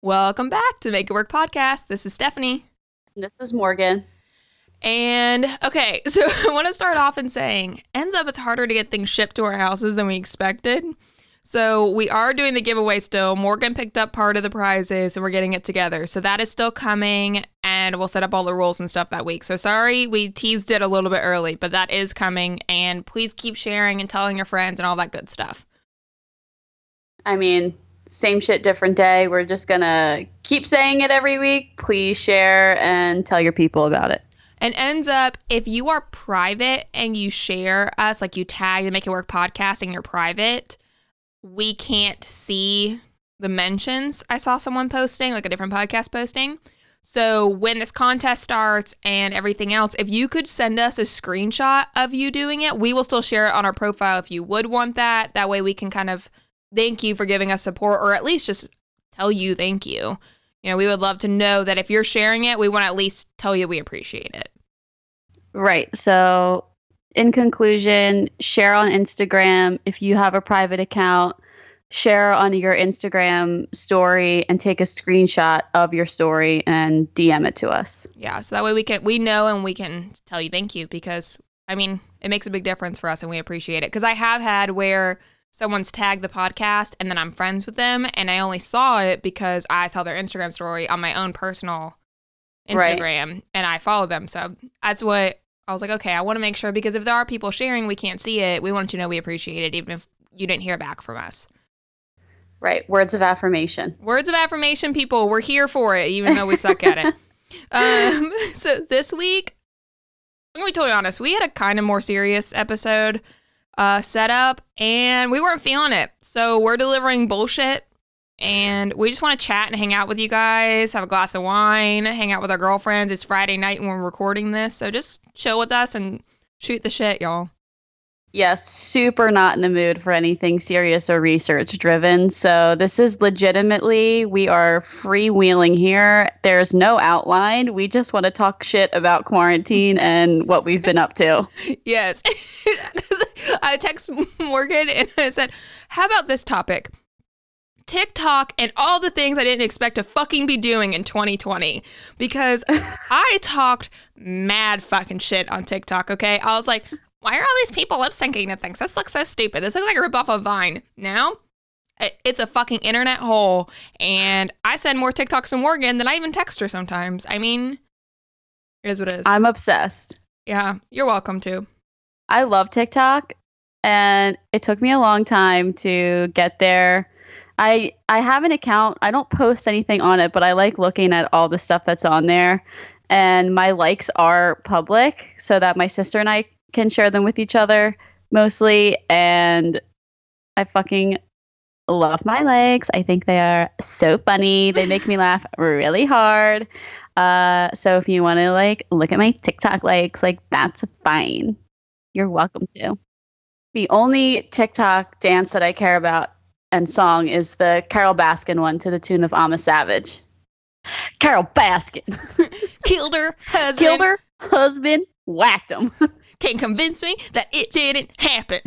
Welcome back to Make It Work podcast. This is Stephanie. This is Morgan. And okay, so I want to start off in saying, ends up it's harder to get things shipped to our houses than we expected. So we are doing the giveaway still. Morgan picked up part of the prizes and we're getting it together. So that is still coming and we'll set up all the rules and stuff that week. So sorry we teased it a little bit early, but that is coming and please keep sharing and telling your friends and all that good stuff. I mean, same shit, different day. We're just gonna keep saying it every week. Please share and tell your people about it. And ends up, if you are private and you share us, like you tag the Make It Work podcast and you're private, we can't see the mentions. I saw someone posting, like a different podcast posting. So when this contest starts and everything else, if you could send us a screenshot of you doing it, we will still share it on our profile if you would want that. That way we can kind of thank you for giving us support or at least just tell you thank you. You know, we would love to know that if you're sharing it, we want to at least tell you we appreciate it. Right. So in conclusion, share on Instagram. If you have a private account, share on your Instagram story and take a screenshot of your story and DM it to us. Yeah, so that way we can we know and we can tell you thank you because I mean, it makes a big difference for us and we appreciate it cuz I have had where someone's tagged the podcast and then I'm friends with them and I only saw it because I saw their Instagram story on my own personal Instagram right. and I follow them. So that's what I was like, okay, I want to make sure because if there are people sharing, we can't see it. We want you to know we appreciate it, even if you didn't hear back from us. Right. Words of affirmation. Words of affirmation, people. We're here for it, even though we suck at it. Um, so this week, I'm going to be totally honest. We had a kind of more serious episode uh, set up, and we weren't feeling it. So we're delivering bullshit and we just want to chat and hang out with you guys, have a glass of wine, hang out with our girlfriends. It's Friday night when we're recording this, so just chill with us and shoot the shit, y'all. Yes, super not in the mood for anything serious or research driven. So, this is legitimately, we are freewheeling here. There's no outline. We just want to talk shit about quarantine and what we've been up to. yes. I text Morgan and I said, How about this topic? TikTok and all the things I didn't expect to fucking be doing in 2020 because I talked mad fucking shit on TikTok, okay? I was like, why are all these people lip syncing to things? This looks so stupid. This looks like a ripoff of Vine. Now, it's a fucking internet hole, and I send more TikToks to Morgan than I even text her sometimes. I mean, it is what it is. I'm obsessed. Yeah, you're welcome to. I love TikTok, and it took me a long time to get there I I have an account. I don't post anything on it, but I like looking at all the stuff that's on there. And my likes are public so that my sister and I can share them with each other mostly. And I fucking love my legs. I think they are so funny. They make me laugh really hard. Uh, so if you want to like look at my TikTok likes, like that's fine. You're welcome to. The only TikTok dance that I care about and song is the Carole Baskin one to the tune of I'm Savage. Carole Baskin. Killed her husband. Killed her husband. Whacked him. Can't convince me that it didn't happen.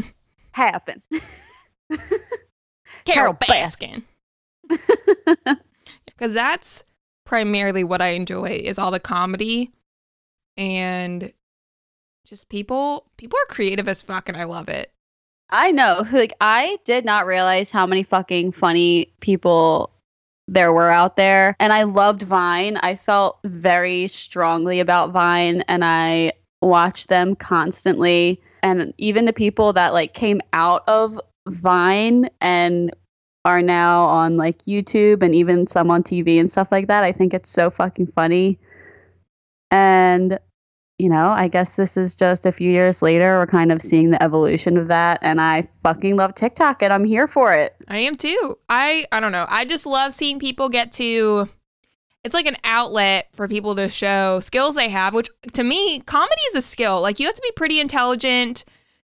Happen. Carole Baskin. Because that's primarily what I enjoy is all the comedy and just people people are creative as fuck and I love it. I know. Like I did not realize how many fucking funny people there were out there. And I loved Vine. I felt very strongly about Vine and I watched them constantly. And even the people that like came out of Vine and are now on like YouTube and even some on TV and stuff like that. I think it's so fucking funny. And you know, I guess this is just a few years later. We're kind of seeing the evolution of that, and I fucking love TikTok, and I'm here for it. I am too. I I don't know. I just love seeing people get to. It's like an outlet for people to show skills they have, which to me, comedy is a skill. Like you have to be pretty intelligent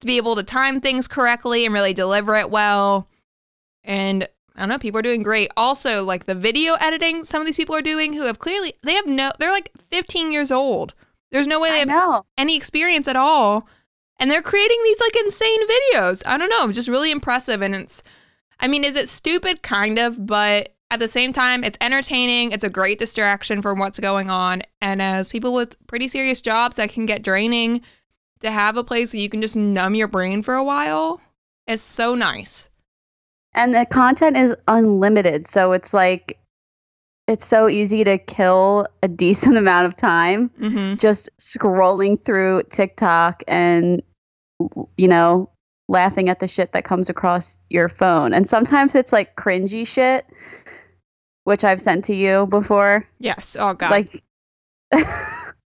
to be able to time things correctly and really deliver it well. And I don't know, people are doing great. Also, like the video editing, some of these people are doing who have clearly they have no they're like 15 years old there's no way they have any experience at all. And they're creating these like insane videos. I don't know, just really impressive. And it's, I mean, is it stupid? Kind of, but at the same time, it's entertaining. It's a great distraction from what's going on. And as people with pretty serious jobs that can get draining, to have a place where you can just numb your brain for a while is so nice. And the content is unlimited. So it's like, it's so easy to kill a decent amount of time Mm-hmm. just scrolling through TikTok and, you know, laughing at the shit that comes across your phone. And sometimes it's like cringy shit, which I've sent to you before. Yes. Oh god. Like, but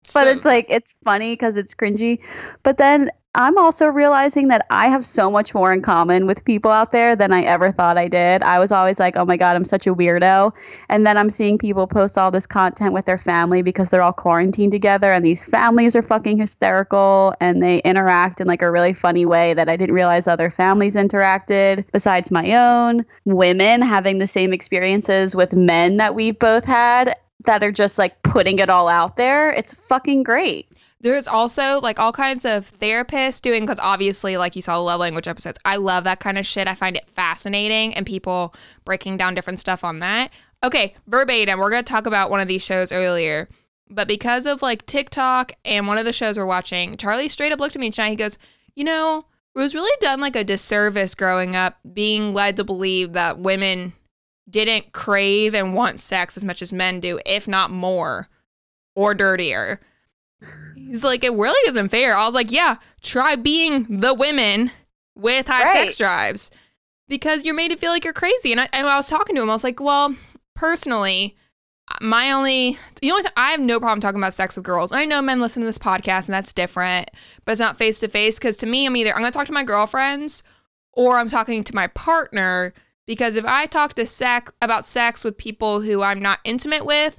So- it's like it's funny because it's cringy. But then I'm also realizing that I have so much more in common with people out there than I ever thought I did. I was always like, oh my God, I'm such a weirdo. And then I'm seeing people post all this content with their family because they're all quarantined together. And these families are fucking hysterical and they interact in like a really funny way that I didn't realize other families interacted besides my own. Women having the same experiences with men that we've both had that are just like putting it all out there. It's fucking great. There's also like all kinds of therapists doing because obviously, like you saw the love language episodes. I love that kind of shit. I find it fascinating and people breaking down different stuff on that. Okay, verbatim, we're gonna talk about one of these shows earlier, but because of like TikTok and one of the shows we're watching, Charlie straight up looked at me tonight. He goes, "You know, it was really done like a disservice growing up, being led to believe that women didn't crave and want sex as much as men do, if not more or dirtier." He's like, it really isn't fair. I was like, yeah, try being the women with high Right. sex drives because you're made to feel like you're crazy. And I, and I was talking to him, I was like, well, personally, my only, the only I have no problem talking about sex with girls. And I know men listen to this podcast and that's different, but it's not face to face because to me, I'm either, I'm going to talk to my girlfriends or I'm talking to my partner because if I talk to sex about sex with people who I'm not intimate with,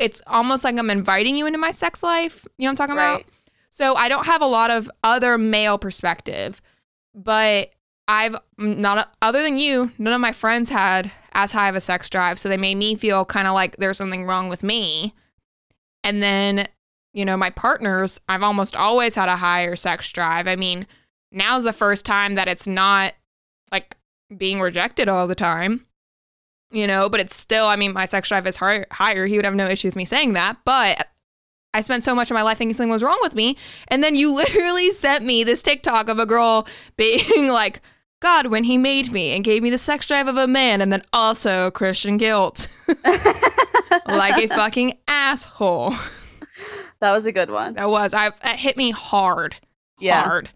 it's almost like I'm inviting you into my sex life. You know what I'm talking about? So I don't have a lot of other male perspective, but I've mm, not other than you, none of my friends had as high of a sex drive, so they made me feel kind of like there's something wrong with me. And then, you know, my partners, I've almost always had a higher sex drive. I mean, now's the first time that it's not like being rejected all the time. You know, but it's still, I mean, my sex drive is higher. higher. He would have no issue with me saying that, but I spent so much of my life thinking something was wrong with me. And then you literally sent me this TikTok of a girl being like, God, when he made me and gave me the sex drive of a man, and then also Christian guilt. like a fucking asshole. that was a good one. That was, I, hit me hard. Yeah. Hard.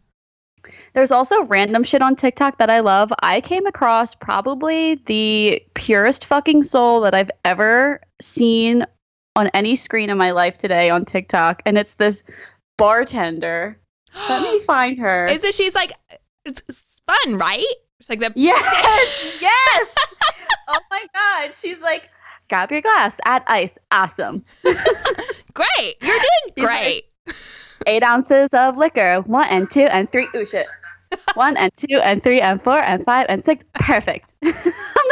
There's also random shit on TikTok that I love. I came across probably the purest fucking soul that I've ever seen on any screen in my life today on TikTok, and it's this bartender. Let me find her. Is it, she's like, it's, it's fun, right? It's like the, yes, yes. oh my god, she's like, grab your glass, add ice, awesome. great. You're doing great. Eight ounces of liquor, one and two and three. Ooh shit. One and two and three and four and five and six. Perfect. I'm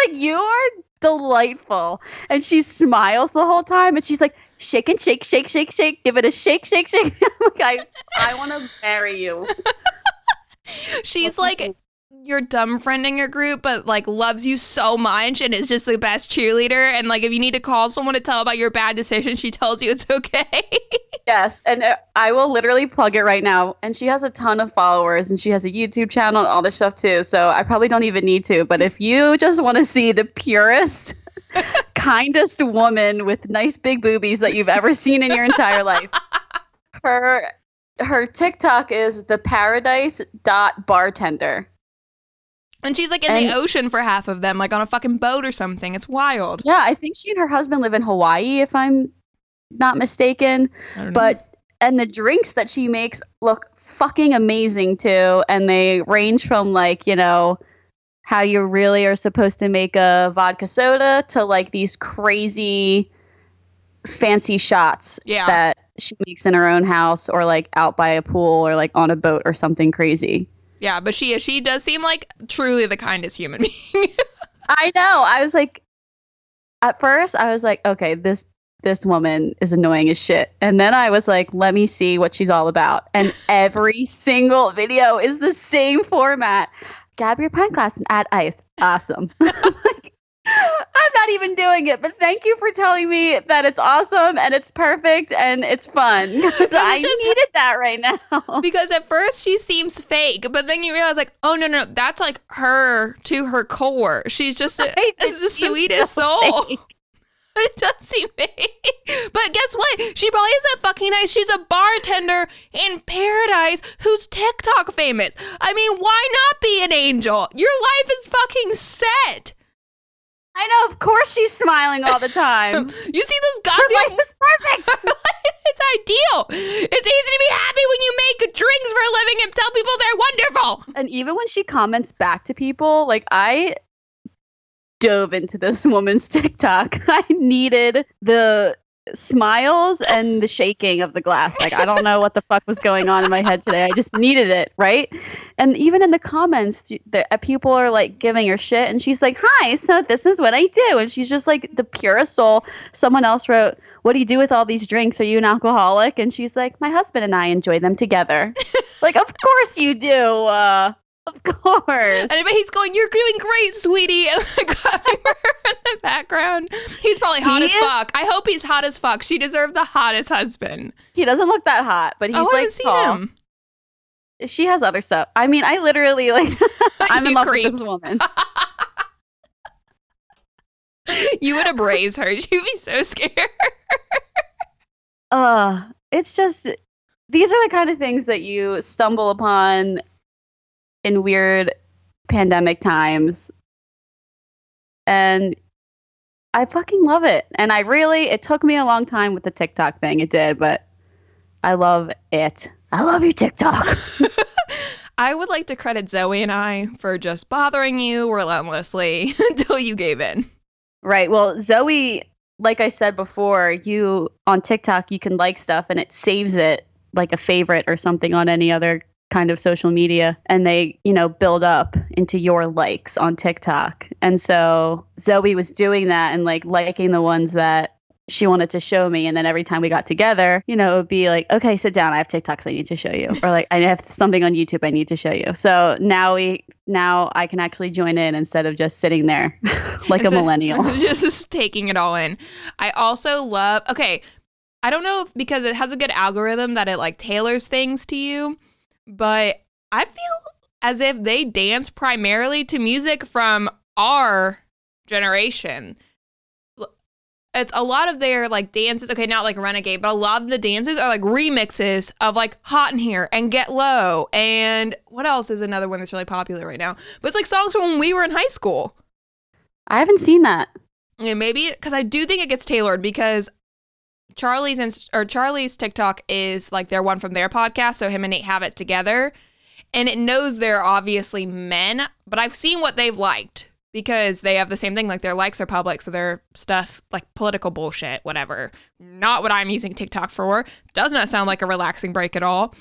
like, you are delightful. And she smiles the whole time and she's like, shake and shake, shake, shake, shake. Give it a shake, shake, shake. I'm like, I, I want to marry you. She's like your dumb friend in your group, but like loves you so much and is just the best cheerleader. And like if you need to call someone to tell about your bad decision, she tells you it's okay. Yes, and uh, I will literally plug it right now. And she has a ton of followers, and she has a YouTube channel and all this stuff too. So I probably don't even need to. But if you just want to see the purest, kindest woman with nice big boobies that you've ever seen in your entire life, her her TikTok is the paradise dot bartender. And she's like in the ocean for half of them, like on a fucking boat or something. It's wild. Yeah, I think she and her husband live in Hawaii, if I'm not mistaken. I don't know. but and the drinks that she makes look fucking amazing too and they range from like you know how you really are supposed to make a vodka soda to like these crazy fancy shots Yeah. that she makes in her own house or like out by a pool or like on a boat or something crazy yeah, but she is. She does seem like truly the kindest human being. i know. I was like at first i was like okay this this woman is annoying as shit. And then i was like let me see what she's all about. And every single video is the same format. Grab your pint glass and add ice. Awesome I'm not even doing it, but thank you for telling me that it's awesome and it's perfect and it's fun. so I just- needed that right now. because at first she seems fake, but then you realize like, oh no, no, no, that's like her to her core. She's just a, Right, the sweetest so soul. fake. It does seem fake. But guess what? She probably isn't fucking nice. She's a bartender in paradise who's TikTok famous. I mean, why not be an angel? Your life is fucking set. I know, of course she's smiling all the time. You see those Her life goddamn is perfect. it's ideal. It's easy to be happy when you make drinks for a living and tell people they're wonderful. And even when she comments back to people, like I dove into this woman's TikTok. I needed the smiles and the shaking of the glass. Like I don't know what the fuck was going on in my head today. I just needed it, right? And even in the comments, the uh, people are like giving her shit, and she's like, "Hi, so this is what I do," and she's just like the purest soul. Someone else wrote, "What do you do with all these drinks? Are you an alcoholic?" And she's like, "My husband and I enjoy them together." like, of course you do. Uh, of course. And I bet he's going, You're doing great, sweetie. And clapping for her in the background. He's probably hot He as is- fuck. I hope he's hot as fuck. She deserved the hottest husband. He doesn't look that hot, but he's oh, like tall. him. She has other stuff. I mean, I literally like I'm in love creep. with this woman. You would abrase her. She'd be so scared. uh it's just these are the kind of things that you stumble upon in weird pandemic times. And i fucking love it. And i really it took me a long time with the tiktok thing. It did but i love it. I love you tiktok. I would like to credit Zoe and I for just bothering you relentlessly until you gave in. right. Well zoe like i said before you on tiktok you can like stuff and it saves it like a favorite or something on any other kind of social media and they you know build up into your likes on tiktok. And so zoe was doing that and like liking the ones that she wanted to show me. And then every time we got together you know it would be like okay sit down. I have tiktoks i need to show you. Or like i have something on youtube i need to show you. So now we now i can actually join in instead of just sitting there like a millennial. just taking it all in. I also love, okay, I don't know if because it has a good algorithm that it like tailors things to you, but I feel as if they dance primarily to music from our generation. It's a lot of their like dances, okay, not like Renegade, but a lot of the dances are like remixes of like Hot in Here and Get Low. And what else is another one that's really popular right now? But it's like songs from when we were in high school. i haven't seen that Yeah, maybe because I do think it gets tailored because Charlie's inst- or Charlie's TikTok is like their one from their podcast, so him and Nate have it together, and it knows they're obviously men, but I've seen what they've liked because they have the same thing. Like their likes are public, so their stuff like political bullshit, whatever. Not what I'm using TikTok for. Does not sound like a relaxing break at all.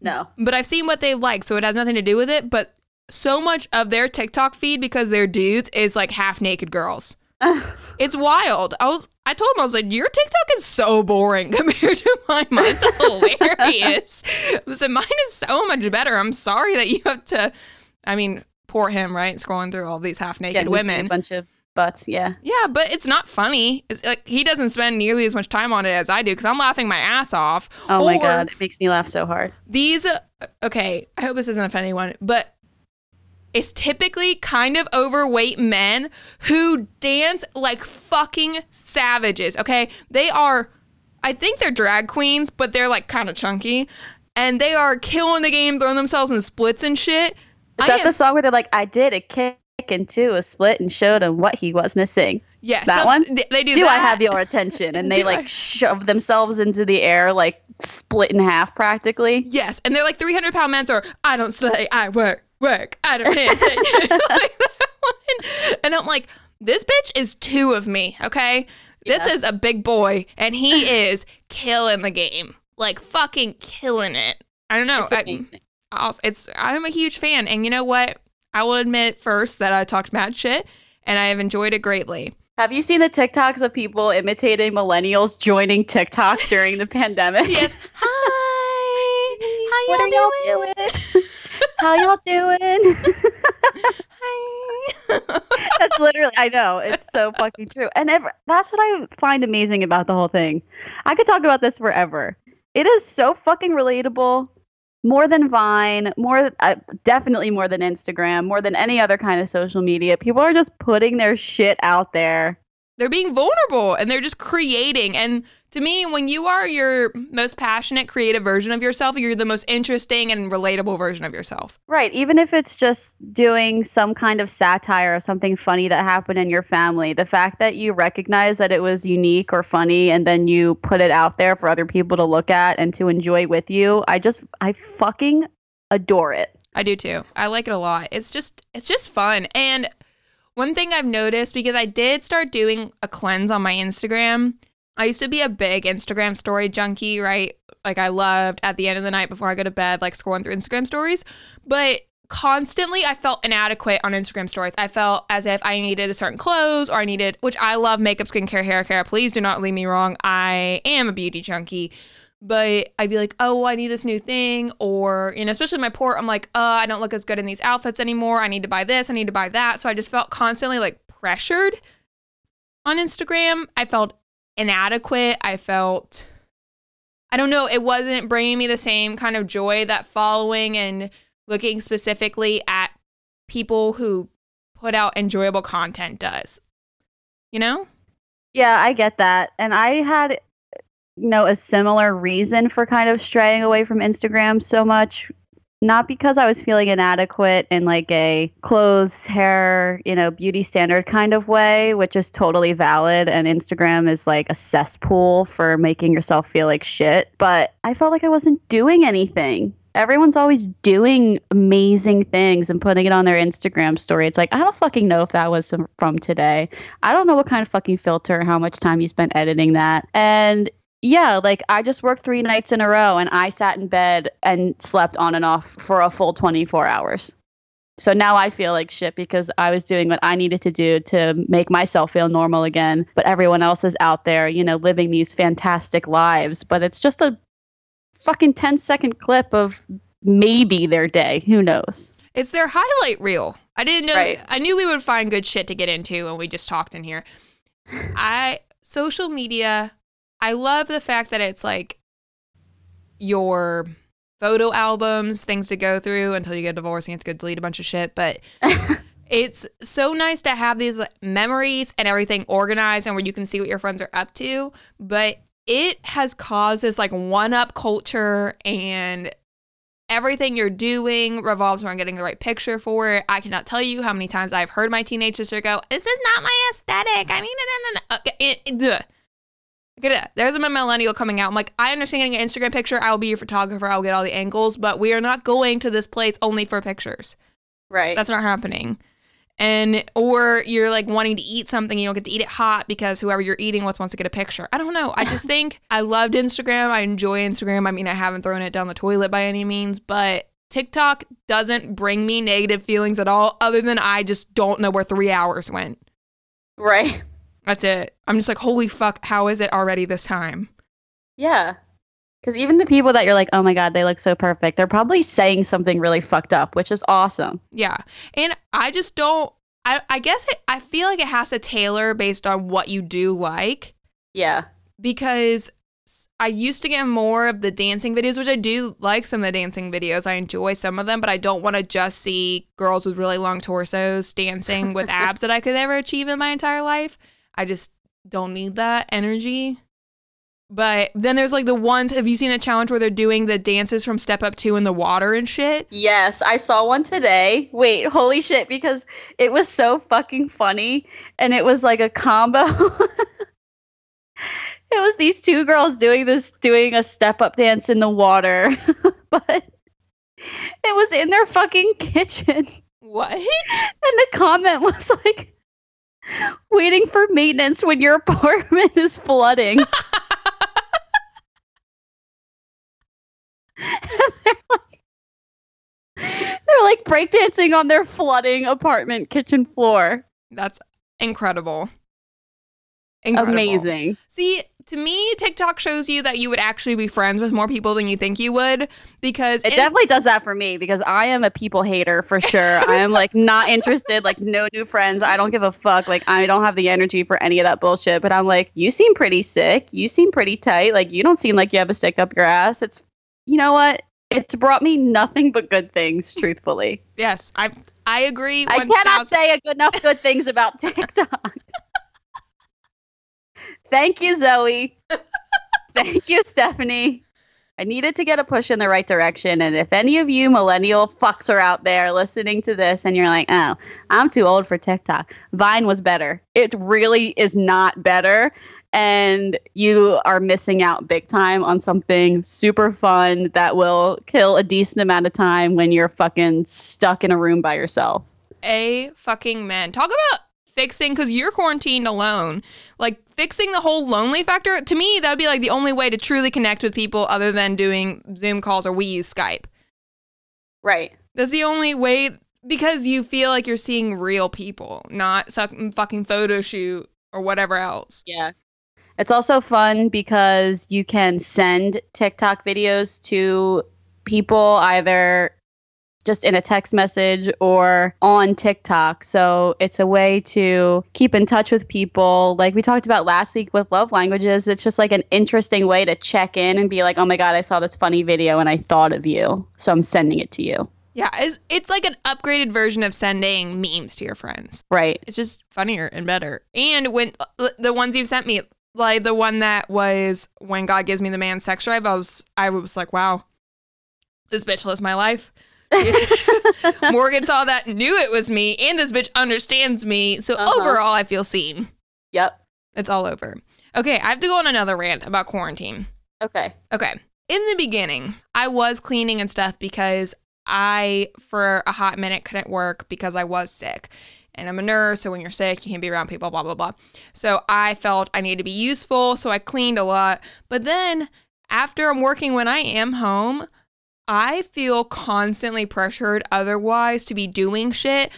no But I've seen what they like, so it has nothing to do with it. But so much of their TikTok feed because they're dudes is like half naked girls. It's wild. I was I told him I was like, your TikTok is so boring compared to mine. Mine's hilarious. I said mine is so much better. I'm sorry that you have to I mean, poor him, right? Scrolling through all these half naked women. a bunch of butts yeah Yeah, but it's not funny. It's like he doesn't spend nearly as much time on it as I do because I'm laughing my ass off. oh my god it makes me laugh so hard these uh, okay i hope this doesn't offend anyone but it's typically kind of overweight men who dance like fucking savages okay they are i think they're drag queens but they're like kind of chunky and they are killing the game throwing themselves in splits and shit Is I that am- the song where they're like, I did a kick into a split and showed him what he was missing? yeah that some- one? they, they do Do I have your attention? And they Do I- like shove themselves into the air, like split in half practically. Yes, and they're like 300 pound men, or I don't slay, I work, work, I don't. Like and I'm like, this bitch is two of me, okay? This Yeah. is a big boy, and he is killing the game, like fucking killing it. I don't know. It's I, it's I'm a huge fan, and you know what? I will admit first that I talked mad shit, and I have enjoyed it greatly. Have you seen the TikToks of people imitating millennials joining TikTok during the pandemic? Yes. Hi. How What y'all are y'all doing? doing? How y'all doing? Hi. That's literally, I know. It's so fucking true. And ever, that's what I find amazing about the whole thing. I could talk about this forever. It is so fucking relatable. More than Vine, more uh, definitely more than Instagram, more than any other kind of social media. People are just putting their shit out there. they're being vulnerable and they're just creating. And to me, when you are your most passionate, creative version of yourself, you're the most interesting and relatable version of yourself. Right. Even if it's just doing some kind of satire or something funny that happened in your family, the fact that you recognize that it was unique or funny and then you put it out there for other people to look at and to enjoy with you, I just, I fucking adore it. I do too. I like it a lot. It's just it's just fun. And one thing I've noticed because I did start doing a cleanse on my Instagram. I used to be a big Instagram story junkie, right? Like I loved at the end of the night before I go to bed like scrolling through Instagram stories, but constantly I felt inadequate on Instagram stories. I felt as if I needed a certain clothes or I needed which I love makeup, skincare, hair care. Please do not leave me wrong. I am a beauty junkie but I'd be like, oh, I need this new thing. Or, you know, especially my port, I'm like, uh, I don't look as good in these outfits anymore. I need to buy this. I need to buy that. So I just felt constantly like pressured on Instagram. I felt inadequate. I felt, I don't know, it wasn't bringing me the same kind of joy that following and looking specifically at people who put out enjoyable content does. You know? Yeah, I get that. And I had, you know, a similar reason for kind of straying away from Instagram so much. Not because I was feeling inadequate in like a clothes, hair, you know, beauty standard kind of way, which is totally valid. And Instagram is like a cesspool for making yourself feel like shit. But I felt like I wasn't doing anything. Everyone's always doing amazing things and putting it on their Instagram story. It's like, I don't fucking know if that was from- today. I don't know what kind of fucking filter, how much time you spent editing that. And yeah, like I just worked three nights in a row and I sat in bed and slept on and off for a full 24 hours. So now I feel like shit because I was doing what I needed to do to make myself feel normal again. But everyone else is out there, you know, living these fantastic lives. But it's just a fucking 10 second clip of maybe their day. Who knows? It's their highlight reel. I didn't know. Right. I knew we would find good shit to get into when we just talked in here. I social media. I love the fact that it's like your photo albums, things to go through until you get divorced and you have to go delete a bunch of shit. But it's so nice to have these like, memories and everything organized and where you can see what your friends are up to. But it has caused this like one up culture and everything you're doing revolves around getting the right picture for it. I cannot tell you how many times I've heard my teenage sister go, This is not my aesthetic. I mean, no, no, no. Okay, it- it- ugh. Look at that. There's a millennial coming out. I'm like, I understand getting an Instagram picture. I will be your photographer. I will get all the angles, but we are not going to this place only for pictures. Right. That's not happening. And or you're like wanting to eat something, you don't get to eat it hot because whoever you're eating with wants to get a picture. I don't know. I just think I loved Instagram. I enjoy Instagram. I mean, I haven't thrown it down the toilet by any means, but TikTok doesn't bring me negative feelings at all, other than I just don't know where three hours went. right. That's it. I'm just like, holy fuck, how is it already this time? Yeah. Because even the people that you're like, oh my God, they look so perfect, they're probably saying something really fucked up, which is awesome. Yeah. And I just don't I, I guess it, I feel like it has to tailor based on what you do like. Yeah. because I used to get more of the dancing videos, which I do like some of the dancing videos. I enjoy some of them, but I don't want to just see girls with really long torsos dancing with abs that I could never achieve in my entire life. I just don't need that energy. But then there's like the ones, have you seen the challenge where they're doing the dances from Step Up 2 in the water and shit? Yes, I saw one today. Wait, holy shit, because it was so fucking funny. And it was like a combo. it was these two girls doing this, doing a step up dance in the water. but it was in their fucking kitchen. What? And the comment was like, waiting for maintenance when your apartment is flooding. they're like, breakdancing on their flooding apartment kitchen floor. That's incredible. Incredible. Amazing. See, to me, TikTok shows you that you would actually be friends with more people than you think you would because It in- definitely does that for me because I am a people hater for sure. I am like not interested, like no new friends. I don't give a fuck. Like I don't have the energy for any of that bullshit. But I'm like, you seem pretty sick. You seem pretty tight. Like you don't seem like you have a stick up your ass. It's you know what? It's brought me nothing but good things, truthfully. yes, I I agree. I 1000 cannot say a good enough good things about TikTok. Thank you, Zoe. Thank you, Stephanie. I needed to get a push in the right direction. And if any of you millennial fucks are out there listening to this and you're like, oh, I'm too old for TikTok, Vine was better. It really is not better. And you are missing out big time on something super fun that will kill a decent amount of time when you're fucking stuck in a room by yourself. a fucking man. Talk about fixing because you're quarantined alone. Like fixing the whole lonely factor. To me, that would be like the only way to truly connect with people other than doing Zoom calls or we use Skype. Right. That's the only way because you feel like you're seeing real people, not some mm, fucking photo shoot or whatever else. Yeah. It's also fun because you can send TikTok videos to people either just in a text message or on TikTok. So it's a way to keep in touch with people. Like we talked about last week with love languages, it's just like an interesting way to check in and be like, oh my God, I saw this funny video and I thought of you. So I'm sending it to you. Yeah, it's, it's like an upgraded version of sending memes to your friends. Right. It's just funnier and better. And when uh, the ones you've sent me, like the one that was when God gives me the man sex drive, I was I was like, wow, this bitch lives my life. Morgan saw that, knew it was me, and this bitch understands me. So Uh-huh. overall, I feel seen. Yep. It's all over. Okay, I have to go on another rant about quarantine. Okay. Okay. In the beginning, I was cleaning and stuff because I, for a hot minute, couldn't work because I was sick. And I'm a nurse, so when you're sick, you can't be around people, blah, blah, blah. So I felt I needed to be useful, so I cleaned a lot. But then after I'm working when I am home, I feel constantly pressured otherwise to be doing shit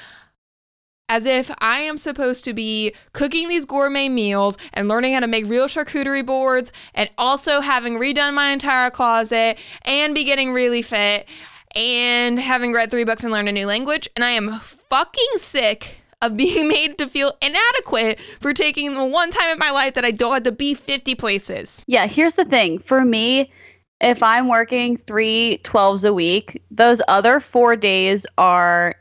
as if I am supposed to be cooking these gourmet meals and learning how to make real charcuterie boards and also having redone my entire closet and be getting really fit and having read three books and learned a new language. And I am fucking sick of being made to feel inadequate for taking the one time in my life that I don't have to be 50 places. Yeah, here's the thing. For me, if I'm working three 12s a week, those other four days are,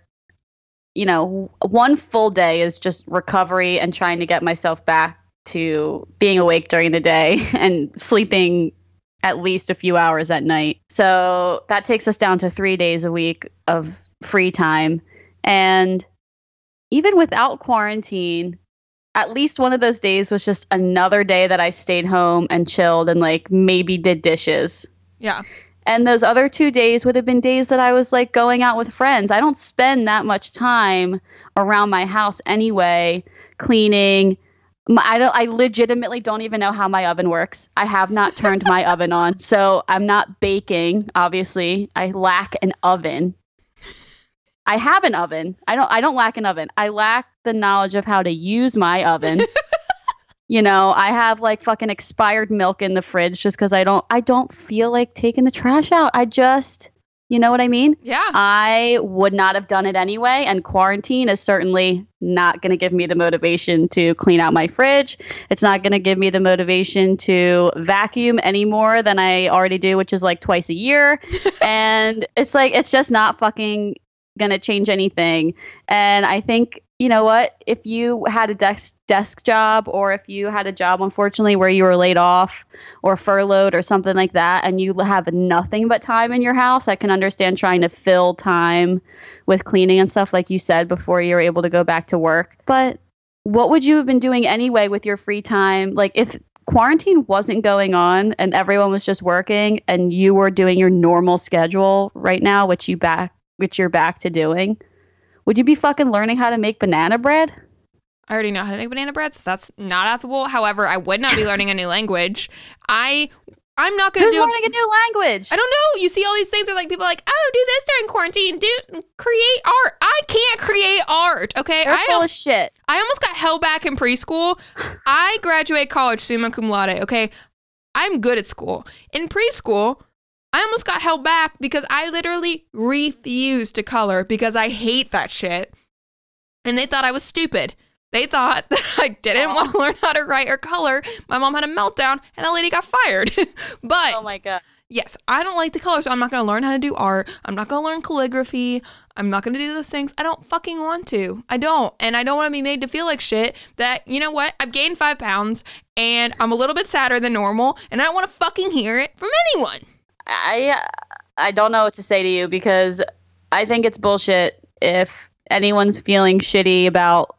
you know, one full day is just recovery and trying to get myself back to being awake during the day and sleeping at least a few hours at night. So that takes us down to three days a week of free time. And even without quarantine, at least one of those days was just another day that I stayed home and chilled and like maybe did dishes. Yeah. And those other two days would have been days that I was like going out with friends. I don't spend that much time around my house anyway, cleaning. My, I don't. I legitimately don't even know how my oven works. I have not turned my oven on, so I'm not baking. Obviously, I lack an oven. I have an oven. I don't. I don't lack an oven. I lack the knowledge of how to use my oven. you know, I have like fucking expired milk in the fridge just because I don't. I don't feel like taking the trash out. I just. You know what I mean? Yeah. I would not have done it anyway, and quarantine is certainly not going to give me the motivation to clean out my fridge. It's not going to give me the motivation to vacuum any more than I already do, which is like twice a year. and it's like, it's just not fucking going to change anything. And I think, you know what? If you had a desk desk job or if you had a job unfortunately where you were laid off or furloughed or something like that and you have nothing but time in your house, I can understand trying to fill time with cleaning and stuff like you said before you were able to go back to work. But what would you have been doing anyway with your free time? Like if quarantine wasn't going on and everyone was just working and you were doing your normal schedule right now, which you back which you're back to doing, would you be fucking learning how to make banana bread? I already know how to make banana bread, so that's not affable. However, I would not be learning a new language. I I'm not gonna Who's do. learning a new language? I don't know. You see all these things are like people are like, oh, do this during quarantine. Do create art. I can't create art. Okay, You're I full of shit. I almost got held back in preschool. I graduate college summa cum laude. Okay, I'm good at school. In preschool, I almost got held back because I literally refused to color because I hate that shit. And they thought I was stupid. They thought that I didn't want to learn how to write or color. My mom had a meltdown and that lady got fired. but Oh my god. yes, I don't like to color, so I'm not going to learn how to do art. I'm not going to learn calligraphy. I'm not going to do those things. I don't fucking want to. I don't. And I don't want to be made to feel like shit that, you know what? I've gained five pounds and I'm a little bit sadder than normal and I don't want to fucking hear it from anyone. I I don't know what to say to you because I think it's bullshit if anyone's feeling shitty about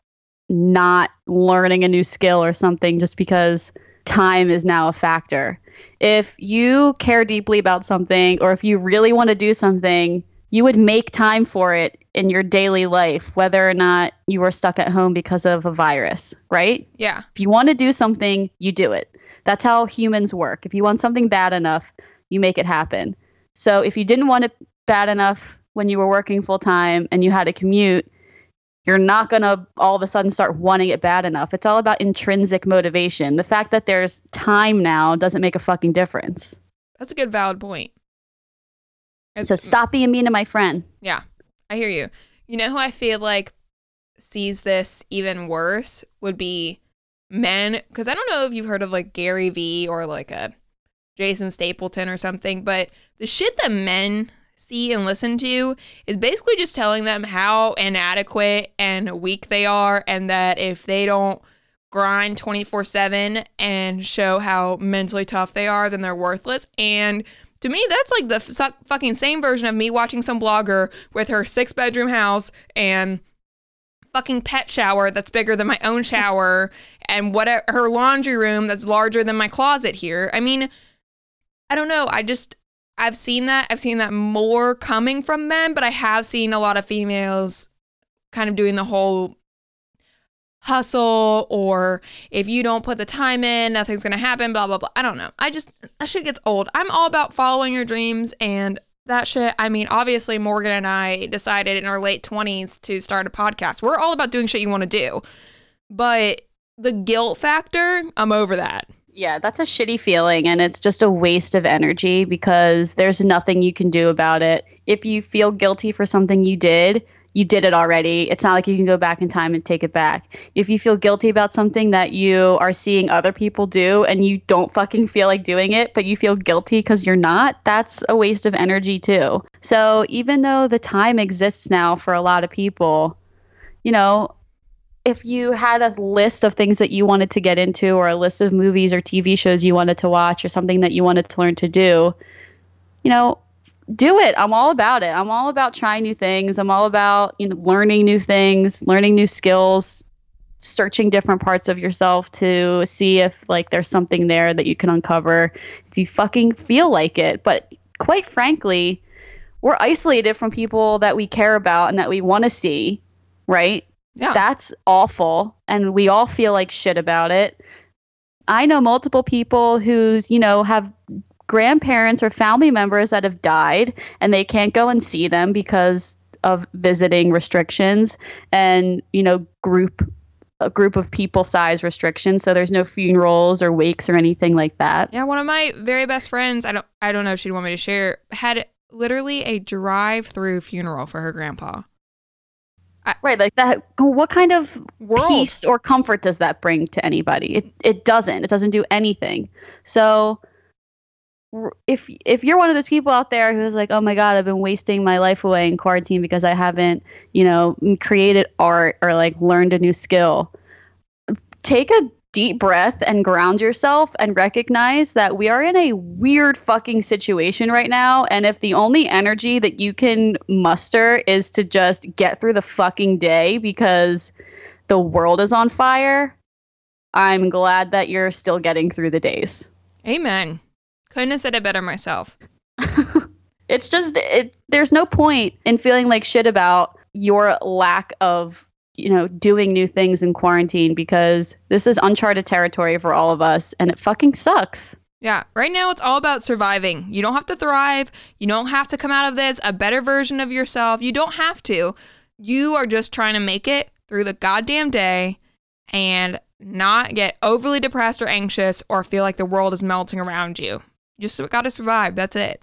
not learning a new skill or something just because time is now a factor. If you care deeply about something or if you really want to do something, you would make time for it in your daily life whether or not you are stuck at home because of a virus, right? Yeah. If you want to do something, you do it. That's how humans work. If you want something bad enough, you make it happen. So if you didn't want it bad enough when you were working full time and you had to commute, you're not going to all of a sudden start wanting it bad enough. It's all about intrinsic motivation. The fact that there's time now doesn't make a fucking difference. That's a good valid point. It's- So stop being mean to my friend. Yeah, I hear you. You know who I feel like sees this even worse would be men. Because I don't know if you've heard of like Gary Vee or like a Jason Stapleton or something, but the shit that men see and listen to is basically just telling them how inadequate and weak they are, and that if they don't grind 24 7 and show how mentally tough they are, then they're worthless. And to me, that's like the f- fucking same version of me watching some blogger with her six bedroom house and fucking pet shower that's bigger than my own shower and what her laundry room that's larger than my closet here. I mean, I don't know. I just I've seen that. I've seen that more coming from men, but I have seen a lot of females kind of doing the whole hustle or if you don't put the time in, nothing's going to happen, blah, blah, blah. I don't know. I just, that shit gets old. I'm all about following your dreams and that shit. I mean, obviously, Morgan and I decided in our late 20s to start a podcast. We're all about doing shit you want to do. But the guilt factor, I'm over that. Yeah, that's a shitty feeling and it's just a waste of energy because there's nothing you can do about it. If you feel guilty for something you did, you did it already. It's not like you can go back in time and take it back. If you feel guilty about something that you are seeing other people do and you don't fucking feel like doing it, but you feel guilty because you're not, that's a waste of energy too. So even though the time exists now for a lot of people, you know, if you had a list of things that you wanted to get into or a list of movies or TV shows you wanted to watch or something that you wanted to learn to do, you know, do it. I'm all about it. I'm all about trying new things. I'm all about, you know, learning new things, learning new skills, searching different parts of yourself to see if like there's something there that you can uncover if you fucking feel like it. But quite frankly, we're isolated from people that we care about and that we want to see, right? Yeah. That's awful. And we all feel like shit about it. I know multiple people who's, you know, have grandparents or family members that have died and they can't go and see them because of visiting restrictions and, you know, group a group of people size restrictions. So there's no funerals or wakes or anything like that. Yeah, one of my very best friends, I don't I don't know if she'd want me to share, had literally a drive-through funeral for her grandpa. Right, like that what kind of World. peace or comfort does that bring to anybody? It it doesn't. It doesn't do anything. So if if you're one of those people out there who's like, "Oh my god, I've been wasting my life away in quarantine because I haven't, you know, created art or like learned a new skill." Take a deep breath and ground yourself and recognize that we are in a weird fucking situation right now and if the only energy that you can muster is to just get through the fucking day because the world is on fire, I'm glad that you're still getting through the days. Amen. Couldn't have said it better myself. It's just it, there's no point in feeling like shit about your lack of you know doing new things in quarantine because this is uncharted territory for all of us and it fucking sucks. Yeah, right now it's all about surviving. You don't have to thrive. You don't have to come out of this a better version of yourself. You don't have to. You are just trying to make it through the goddamn day and not get overly depressed or anxious or feel like the world is melting around you. You just got to survive. That's it.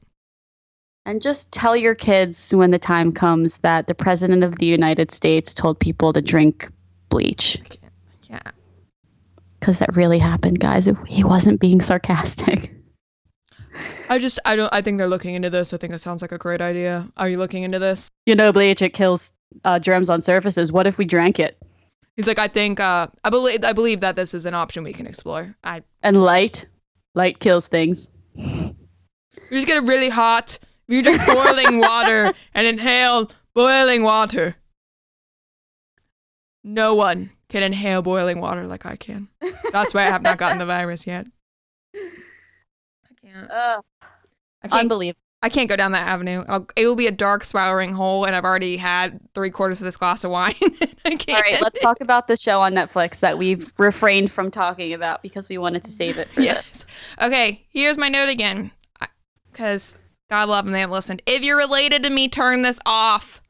And just tell your kids when the time comes that the president of the United States told people to drink bleach. Yeah. Because that really happened, guys. He wasn't being sarcastic. I just I don't I think they're looking into this. I think it sounds like a great idea. Are you looking into this? You know, bleach it kills uh, germs on surfaces. What if we drank it? He's like, I think uh I believe I believe that this is an option we can explore. I And light, light kills things. you just get it really hot. You drink boiling water and inhale boiling water. No one can inhale boiling water like I can. That's why I have not gotten the virus yet. I can't. Uh, I can't. unbelievable. I can't go down that avenue. I'll, it will be a dark, swallowing hole, and I've already had three quarters of this glass of wine. I can't. All right, let's talk about the show on Netflix that we've refrained from talking about because we wanted to save it for Yes. Okay. Here's my note again, because God love them, they haven't listened. If you're related to me, turn this off.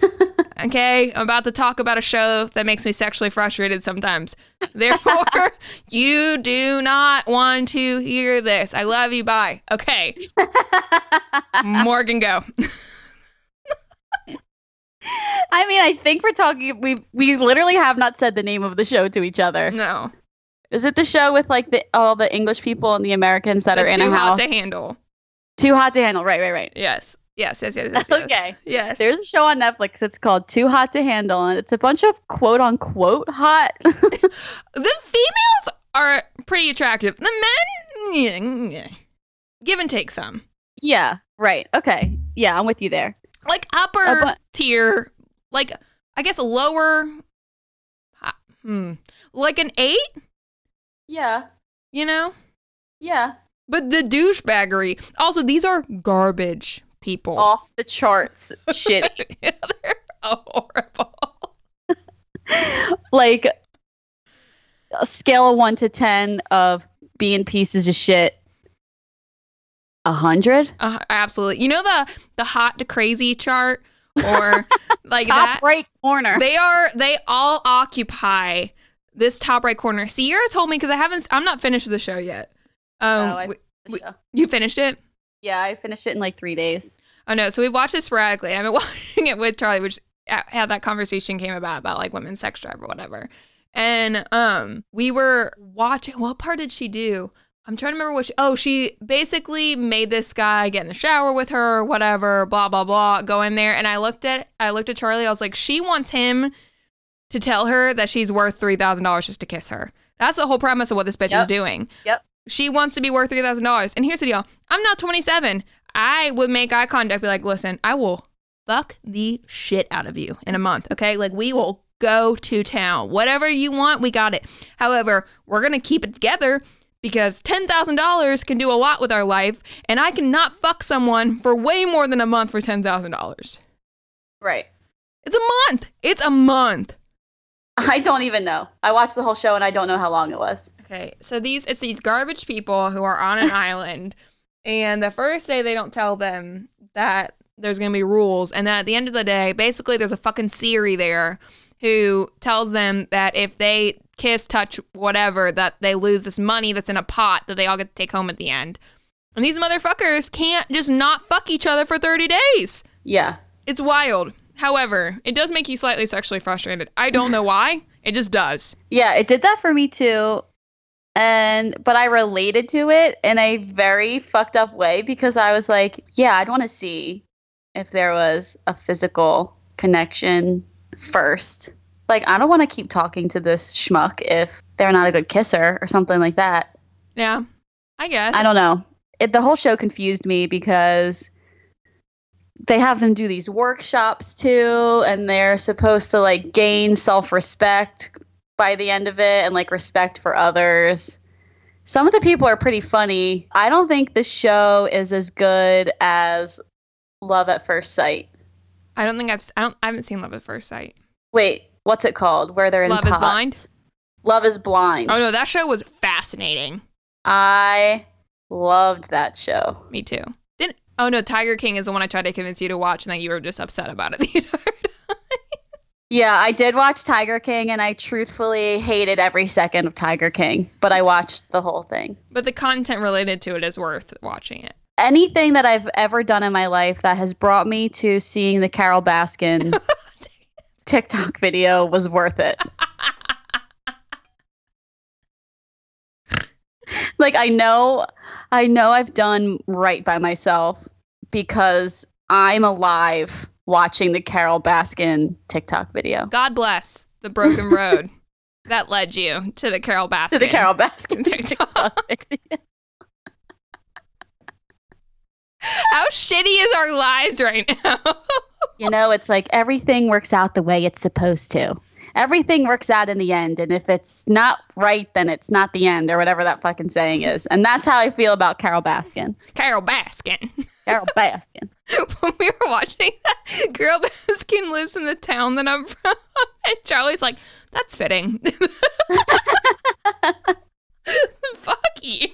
okay, I'm about to talk about a show that makes me sexually frustrated sometimes. Therefore, you do not want to hear this. I love you. Bye. Okay. Morgan, go. I mean, I think we're talking. We we literally have not said the name of the show to each other. No, Is it the show with like the all the English people and the Americans that They're are in too a hot house? to handle. Too hot to handle. Right, right, right. Yes, yes, yes, yes, yes. Okay. Yes. There's a show on Netflix. It's called Too Hot to Handle, and it's a bunch of quote unquote hot. the females are pretty attractive. The men, give and take some. yeah. Right. Okay. Yeah, I'm with you there. Like upper but- tier, like I guess a lower. Hmm, like an eight, Yeah. you know. Yeah. But the douchebaggery. Also, these are garbage people. Off the charts. shitty. They're horrible. Like a scale of one to ten of being pieces of shit. A hundred. Uh, absolutely. You know the the hot to crazy chart or like Top that. right corner. They are they all occupy this top right corner. Sierra told me because I haven't I'm not finished with the show yet. Um, Oh, I- we- show. you finished it? Yeah, I finished it in like three days. Oh no, so we've watched it sporadically. I've been watching it with Charlie, which uh, how that conversation came about about like women's sex drive or whatever. And um, we were watching. What part did she do? I'm trying to remember what. She, oh, she basically made this guy get in the shower with her, or whatever. Blah blah blah. Go in there, and I looked at I looked at Charlie. I was like, she wants him to tell her that she's worth three thousand dollars just to kiss her. That's the whole premise of what this bitch is doing. Yep. She wants to be worth three thousand dollars. And here's the deal: I'm not 27. I would make eye contact, be like, listen, I will fuck the shit out of you in a month. Okay, like we will go to town. Whatever you want, we got it. However, we're gonna keep it together because ten thousand dollars can do a lot with our life, and I cannot fuck someone for way more than a month for ten thousand dollars. Right. It's a month. It's a month. I don't even know. I watched the whole show and I don't know how long it was. Okay, so these it's these garbage people who are on an island, and the first day they don't tell them that there's gonna be rules, and that at the end of the day, basically there's a fucking Siri there who tells them that if they kiss, touch, whatever, that they lose this money that's in a pot that they all get to take home at the end. And these motherfuckers can't just not fuck each other for 30 days. Yeah. It's wild. However, it does make you slightly sexually frustrated. I don't know why. It just does. Yeah, it did that for me too. And but I related to it in a very fucked up way because I was like, yeah, I'd want to see if there was a physical connection first. Like, I don't want to keep talking to this schmuck if they're not a good kisser or something like that. Yeah, I guess. I don't know. It, the whole show confused me because they have them do these workshops too, and they're supposed to like gain self respect by the end of it and like respect for others. Some of the people are pretty funny. I don't think the show is as good as Love at First Sight. I don't think I've. I don't. I haven't seen Love at First Sight. Wait, what's it called? Where they're in Love is? Blind? Love is Blind. Oh no, that show was fascinating. I Loved that show. Me too. Didn't oh no, Tiger King is the one I tried to convince you to watch and then you were just upset about it the entire time. Yeah, I did watch Tiger King and I truthfully hated every second of Tiger King, but I watched the whole thing. But the content related to it is worth watching it. Anything that I've ever done in my life that has brought me to seeing the Carole Baskin TikTok video was worth it. like I know I know I've done right by myself because I'm alive watching the Carole Baskin TikTok video. God bless the broken road that led you to the Carole Baskin. To the Carole Baskin TikTok. Video. How shitty is our lives right now? You know, it's like everything works out the way it's supposed to. Everything works out in the end, and if it's not right, then it's not the end, or whatever that fucking saying is. And that's how I feel about Carole Baskin. Carole Baskin. Carole Baskin. when we were watching that, Carole Baskin lives in the town that I'm from. And Charlie's like, that's fitting. Fuck you.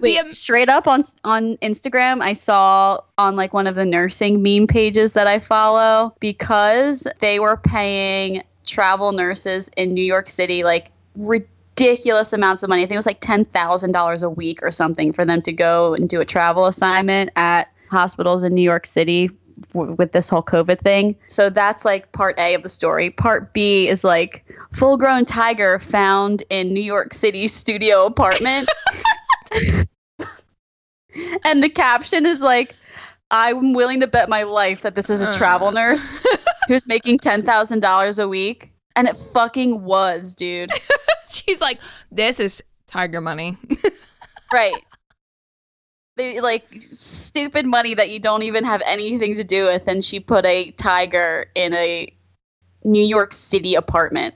Wait, am- straight up on on Instagram, I saw on like one of the nursing meme pages that I follow because they were paying travel nurses in New York City like ridiculous amounts of money. I think it was like ten thousand dollars a week or something for them to go and do a travel assignment at hospitals in New York City w- with this whole COVID thing. So that's like part A of the story. Part B is like full grown tiger found in New York City studio apartment. and the caption is like, I'm willing to bet my life that this is a travel Uh. nurse who's making $10,000 a week. And it fucking was, dude. She's like, this is tiger money. Right. They, like stupid money that you don't even have anything to do with. And she put a tiger in a New York City apartment.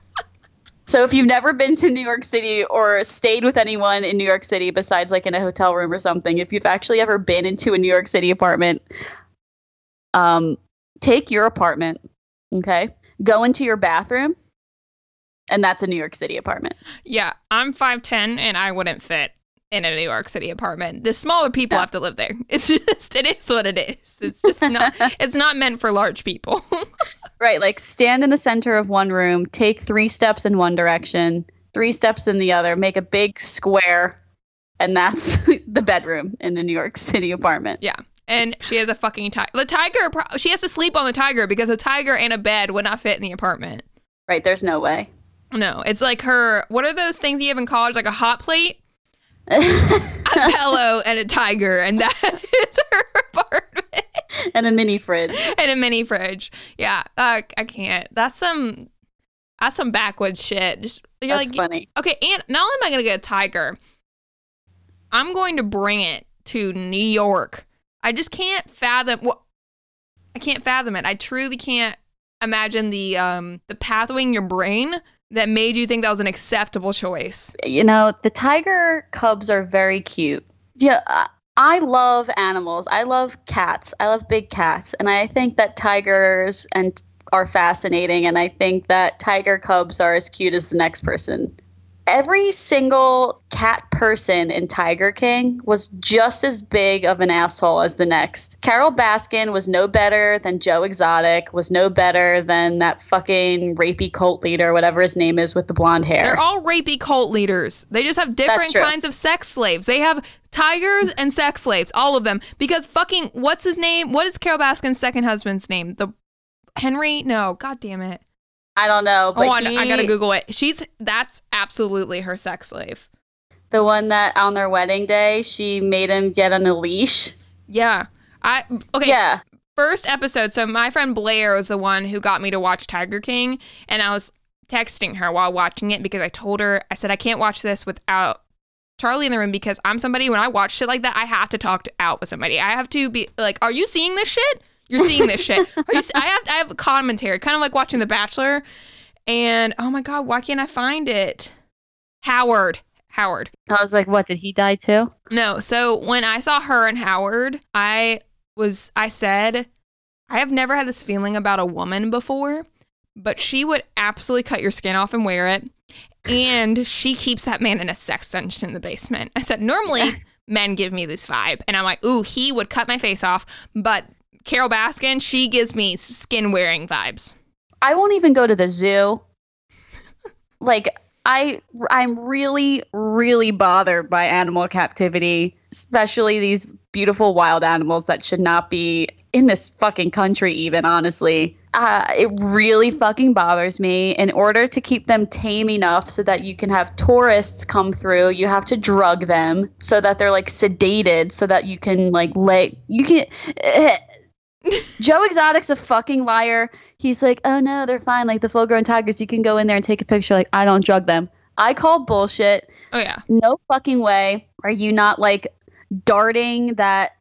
so if you've never been to New York City or stayed with anyone in New York City besides like in a hotel room or something, if you've actually ever been into a New York City apartment, um, take your apartment, okay? Go into your bathroom, and that's a New York City apartment. yeah, I'm 5'10 and I wouldn't fit in a New York City apartment. The smaller people No. have to live there. It's just, it is what it is. It's just not, it's not meant for large people. Right, like stand in the center of one room, take three steps in one direction, three steps in the other, make a big square, and that's the bedroom in a New York City apartment. Yeah. And she has a fucking tiger. The tiger, pro- she has to sleep on the tiger because a tiger and a bed would not fit in the apartment. Right, there's no way. No, it's like her, what are those things you have in college? Like a hot plate, a pillow, and a tiger. And that is her apartment. and a mini fridge. and a mini fridge. Yeah, uh, I can't. That's some, that's some backwoods shit. Just, you're That's like, funny. Okay, and not only am I going to get a tiger, I'm going to bring it to New York. I just can't fathom. Well, I can't fathom it. I truly can't imagine the um the pathway in your brain that made you think that was an acceptable choice. You know, the tiger cubs are very cute. Yeah, I- I love animals. I love cats. I love big cats, and I think that tigers and are fascinating. And I think that tiger cubs are as cute as the next person. Every single cat person in Tiger King was just as big of an asshole as the next. Carole Baskin was no better than Joe Exotic, was no better than that fucking rapey cult leader, whatever his name is with the blonde hair. They're all rapey cult leaders. They just have different kinds of sex slaves. They have tigers and sex slaves, all of them. Because fucking what's his name? What is Carole Baskin's second husband's name? The Henry? No, god damn it. I don't know, but oh, I, I gotta Google it. She's that's absolutely her sex slave. the one that on their wedding day she made him get on a leash. Yeah. I okay. Yeah, First episode. So my friend Blair was the one who got me to watch Tiger King, and I was texting her while watching it because I told her I said I can't watch this without Charlie in the room because I'm somebody when I watch shit like that I have to talk to, out with somebody. I have to be like, "Are you seeing this shit? You're seeing this shit." You, I have I have commentary, kind of like watching The Bachelor. And oh my god, why can't I find it? Howard. Howard. I was like, "What? Did he die too?" No. So when I saw her and Howard, I was I said, I have never had this feeling about a woman before, but she would absolutely cut your skin off and wear it. And she keeps that man in a sex dungeon in the basement. I said, normally men give me this vibe. And I'm like, ooh, he would cut my face off. But Carole Baskin, she gives me skin wearing vibes. I won't even go to the zoo. like I I'm really really bothered by animal captivity, especially these beautiful wild animals that should not be in this fucking country even honestly. Uh, it really fucking bothers me. In order to keep them tame enough so that you can have tourists come through, you have to drug them so that they're like sedated, so that you can like lay. You can. Joe Exotic's a fucking liar. He's like, oh no, they're fine. Like the full grown tigers, you can go in there and take a picture. Like, I don't drug them. I call bullshit. Oh, yeah. No fucking way are you not like darting that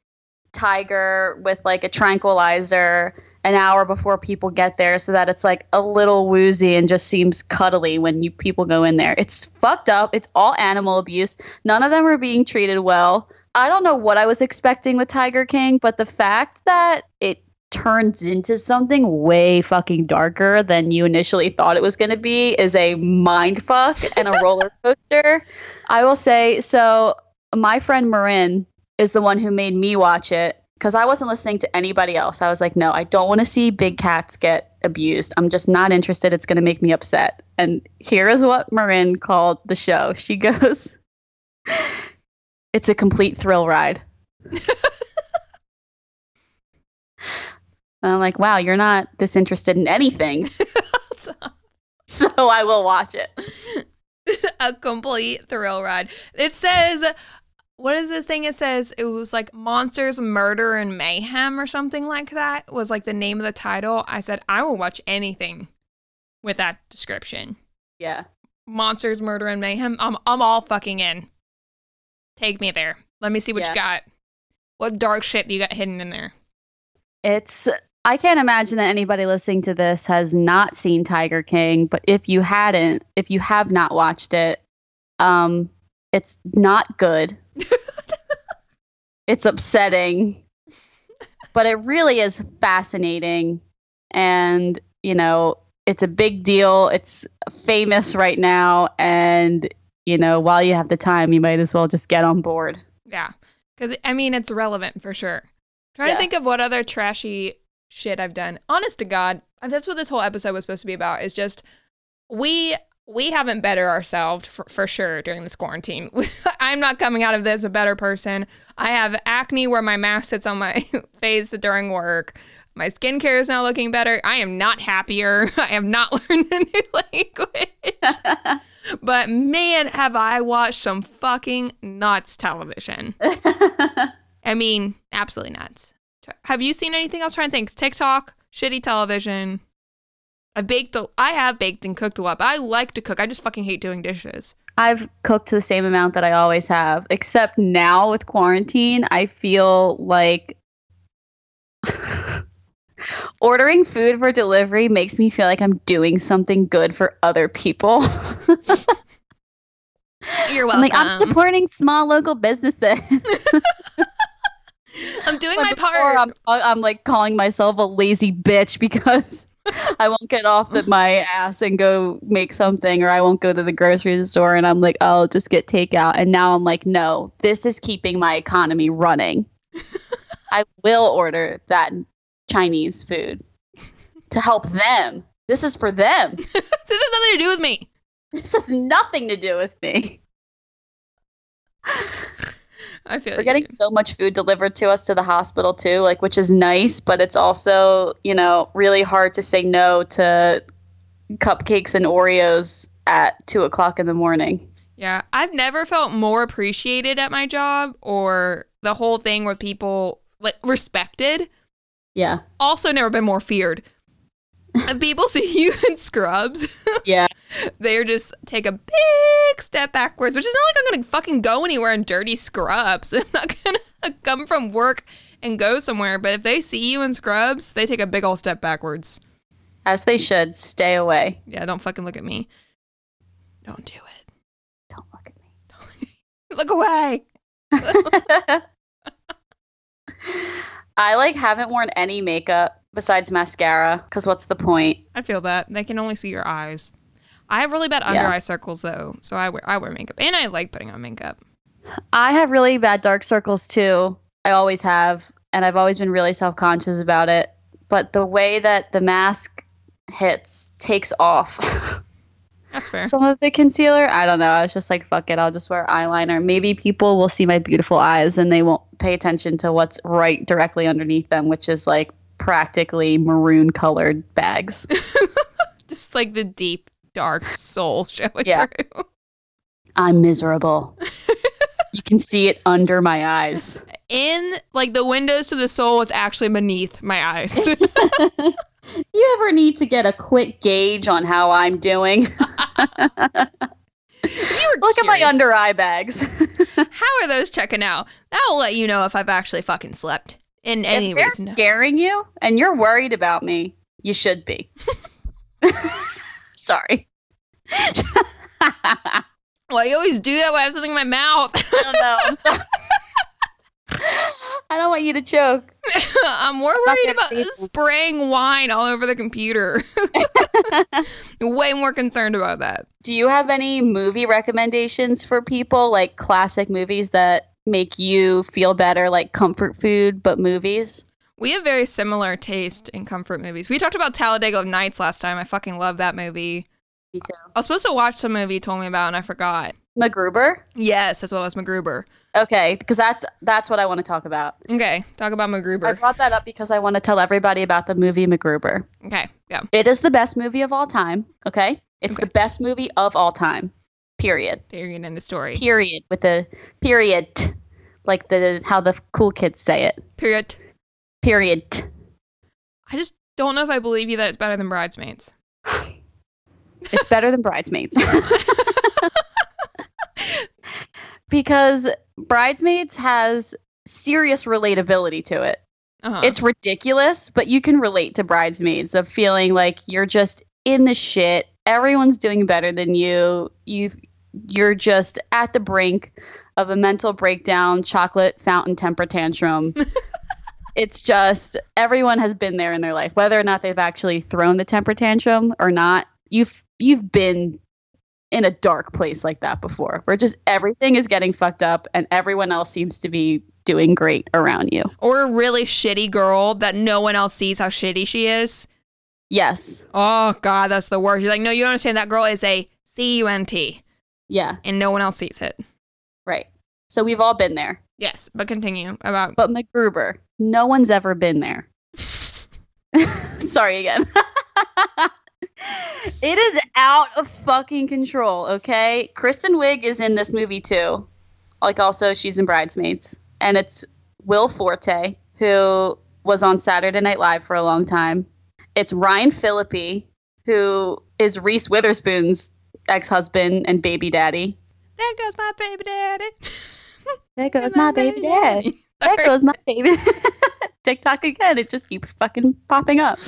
tiger with like a tranquilizer an hour before people get there so that it's like a little woozy and just seems cuddly when you people go in there. It's fucked up. It's all animal abuse. None of them are being treated well. I don't know what I was expecting with Tiger King, but the fact that it turns into something way fucking darker than you initially thought it was going to be is a mind fuck and a roller coaster. I will say so my friend Marin is the one who made me watch it because I wasn't listening to anybody else. I was like, no, I don't want to see big cats get abused. I'm just not interested. It's going to make me upset. And here is what Marin called the show. She goes, it's a complete thrill ride. I'm like, wow, you're not this interested in anything. so I will watch it. a complete thrill ride. It says, what is the thing it says? It was like Monsters, Murder, and Mayhem or something like that was like the name of the title. I said, I will watch anything with that description. Yeah. Monsters, Murder, and Mayhem. I'm, I'm all fucking in. Take me there. Let me see what Yeah. you got. What dark shit do you got hidden in there? It's I can't imagine that anybody listening to this has not seen Tiger King, but if you hadn't, if you have not watched it, um it's not good. it's upsetting. But it really is fascinating and, you know, it's a big deal. It's famous right now and, you know, while you have the time, you might as well just get on board. Yeah. Because, I mean, it's relevant for sure. Trying Yeah. to think of what other trashy shit I've done. Honest to God, that's what this whole episode was supposed to be about. Is just we we haven't better ourselves for, for sure during this quarantine. I'm not coming out of this a better person. I have acne where my mask sits on my face during work. My skincare is now looking better. I am not happier. I have not learned a new language. But man, have I watched some fucking nuts television. I mean, absolutely nuts. Have you seen anything else? Trying to think. TikTok, shitty television. I baked. A, I have baked and cooked a lot. But I like to cook. I just fucking hate doing dishes. I've cooked the same amount that I always have, except now with quarantine, I feel like ordering food for delivery makes me feel like I'm doing something good for other people. You're I'm welcome. like, I'm supporting small local businesses. I'm doing Or my part. I'm, I'm like calling myself a lazy bitch because I won't get off the, my ass and go make something, or I won't go to the grocery store and I'm like, oh, I'll just get takeout. And now I'm like, no, this is keeping my economy running. I will order that Chinese food to help them. This is for them. this has nothing to do with me. This has nothing to do with me. I feel We're getting so much food delivered to us to the hospital too, like which is nice, but it's also, you know, really hard to say no to cupcakes and Oreos at two o'clock in the morning. Yeah, I've never felt more appreciated at my job or the whole thing where people like respected. Yeah. Also, never been more feared. People see you in scrubs, Yeah. they're just take a big step backwards, which is not like I'm gonna fucking go anywhere in dirty scrubs. I'm not gonna come from work and go somewhere. But if they see you in scrubs, they take a big old step backwards. As they should. Stay away. Yeah, don't fucking look at me. Don't do it. Don't look at me. Look away. I like haven't worn any makeup besides mascara. Because what's the point? I feel that they can only see your eyes. I have really bad under Yeah. eye circles though, so I wear I wear makeup, and I like putting on makeup. I have really bad dark circles too. I always have, and I've always been really self conscious about it. But the way that the mask hits takes off That's fair. some of the concealer. I don't know. I was just like, fuck it, I'll just wear eyeliner. Maybe people will see my beautiful eyes and they won't pay attention to what's right directly underneath them, which is like practically maroon colored bags. Just like the deep dark soul showing Yeah. through. I'm miserable. you can see it under my eyes. In like the windows to the soul is actually beneath my eyes. You ever need to get a quick gauge on how I'm doing? Look at my under eye bags. How are those checking out? That will let you know if I've actually fucking slept. In any if they're reason. scaring you and you're worried about me, you should be. Sorry. I Well, you always do that when I have something in my mouth. I don't know. I'm sorry. I don't want you to choke. I'm more worried about say so. spraying wine all over the computer. Way more concerned about that. Do you have any movie recommendations for people, like classic movies that make you feel better, like comfort food, but movies? We have very similar taste in comfort movies. We talked about Talladega Nights last time. I fucking love that movie. Me too. I was supposed to watch some movie you told me about and I forgot. MacGruber? Yes, as well as MacGruber. Okay, because that's that's what I want to talk about. Okay, talk about MacGruber. I brought that up because I want to tell everybody about the movie MacGruber. Okay, go. It is the best movie of all time. Okay, it's Okay. the best movie of all time. Period. Period in the story. Period with the period, like the how the cool kids say it. Period. Period. I just don't know if I believe you that it's better than Bridesmaids. It's better than Bridesmaids. because Bridesmaids has serious relatability to it. Uh-huh. It's ridiculous, but you can relate to Bridesmaids of feeling like you're just in the shit. Everyone's doing better than you. You you're just at the brink of a mental breakdown, chocolate fountain temper tantrum. it's just everyone has been there in their life, whether or not they've actually thrown the temper tantrum or not. You've you've been in a dark place like that before, where just everything is getting fucked up and everyone else seems to be doing great around you. or a really shitty girl that no one else sees how shitty she is. Yes. Oh god, that's the worst. You're like, no, you don't understand. That girl is a C U N T, Yeah. and no one else sees it. Right. So we've all been there. Yes, but continue about. But MacGruber, no one's ever been there. Sorry again. it is out of fucking control, okay? Kristen Wiig is in this movie too. Like also she's in Bridesmaids. And it's Will Forte, who was on Saturday Night Live for a long time. It's Ryan Phillippe, who is Reese Witherspoon's ex-husband and baby daddy. there goes my baby daddy. There goes my baby daddy. There goes my baby. TikTok again. It just keeps fucking popping up.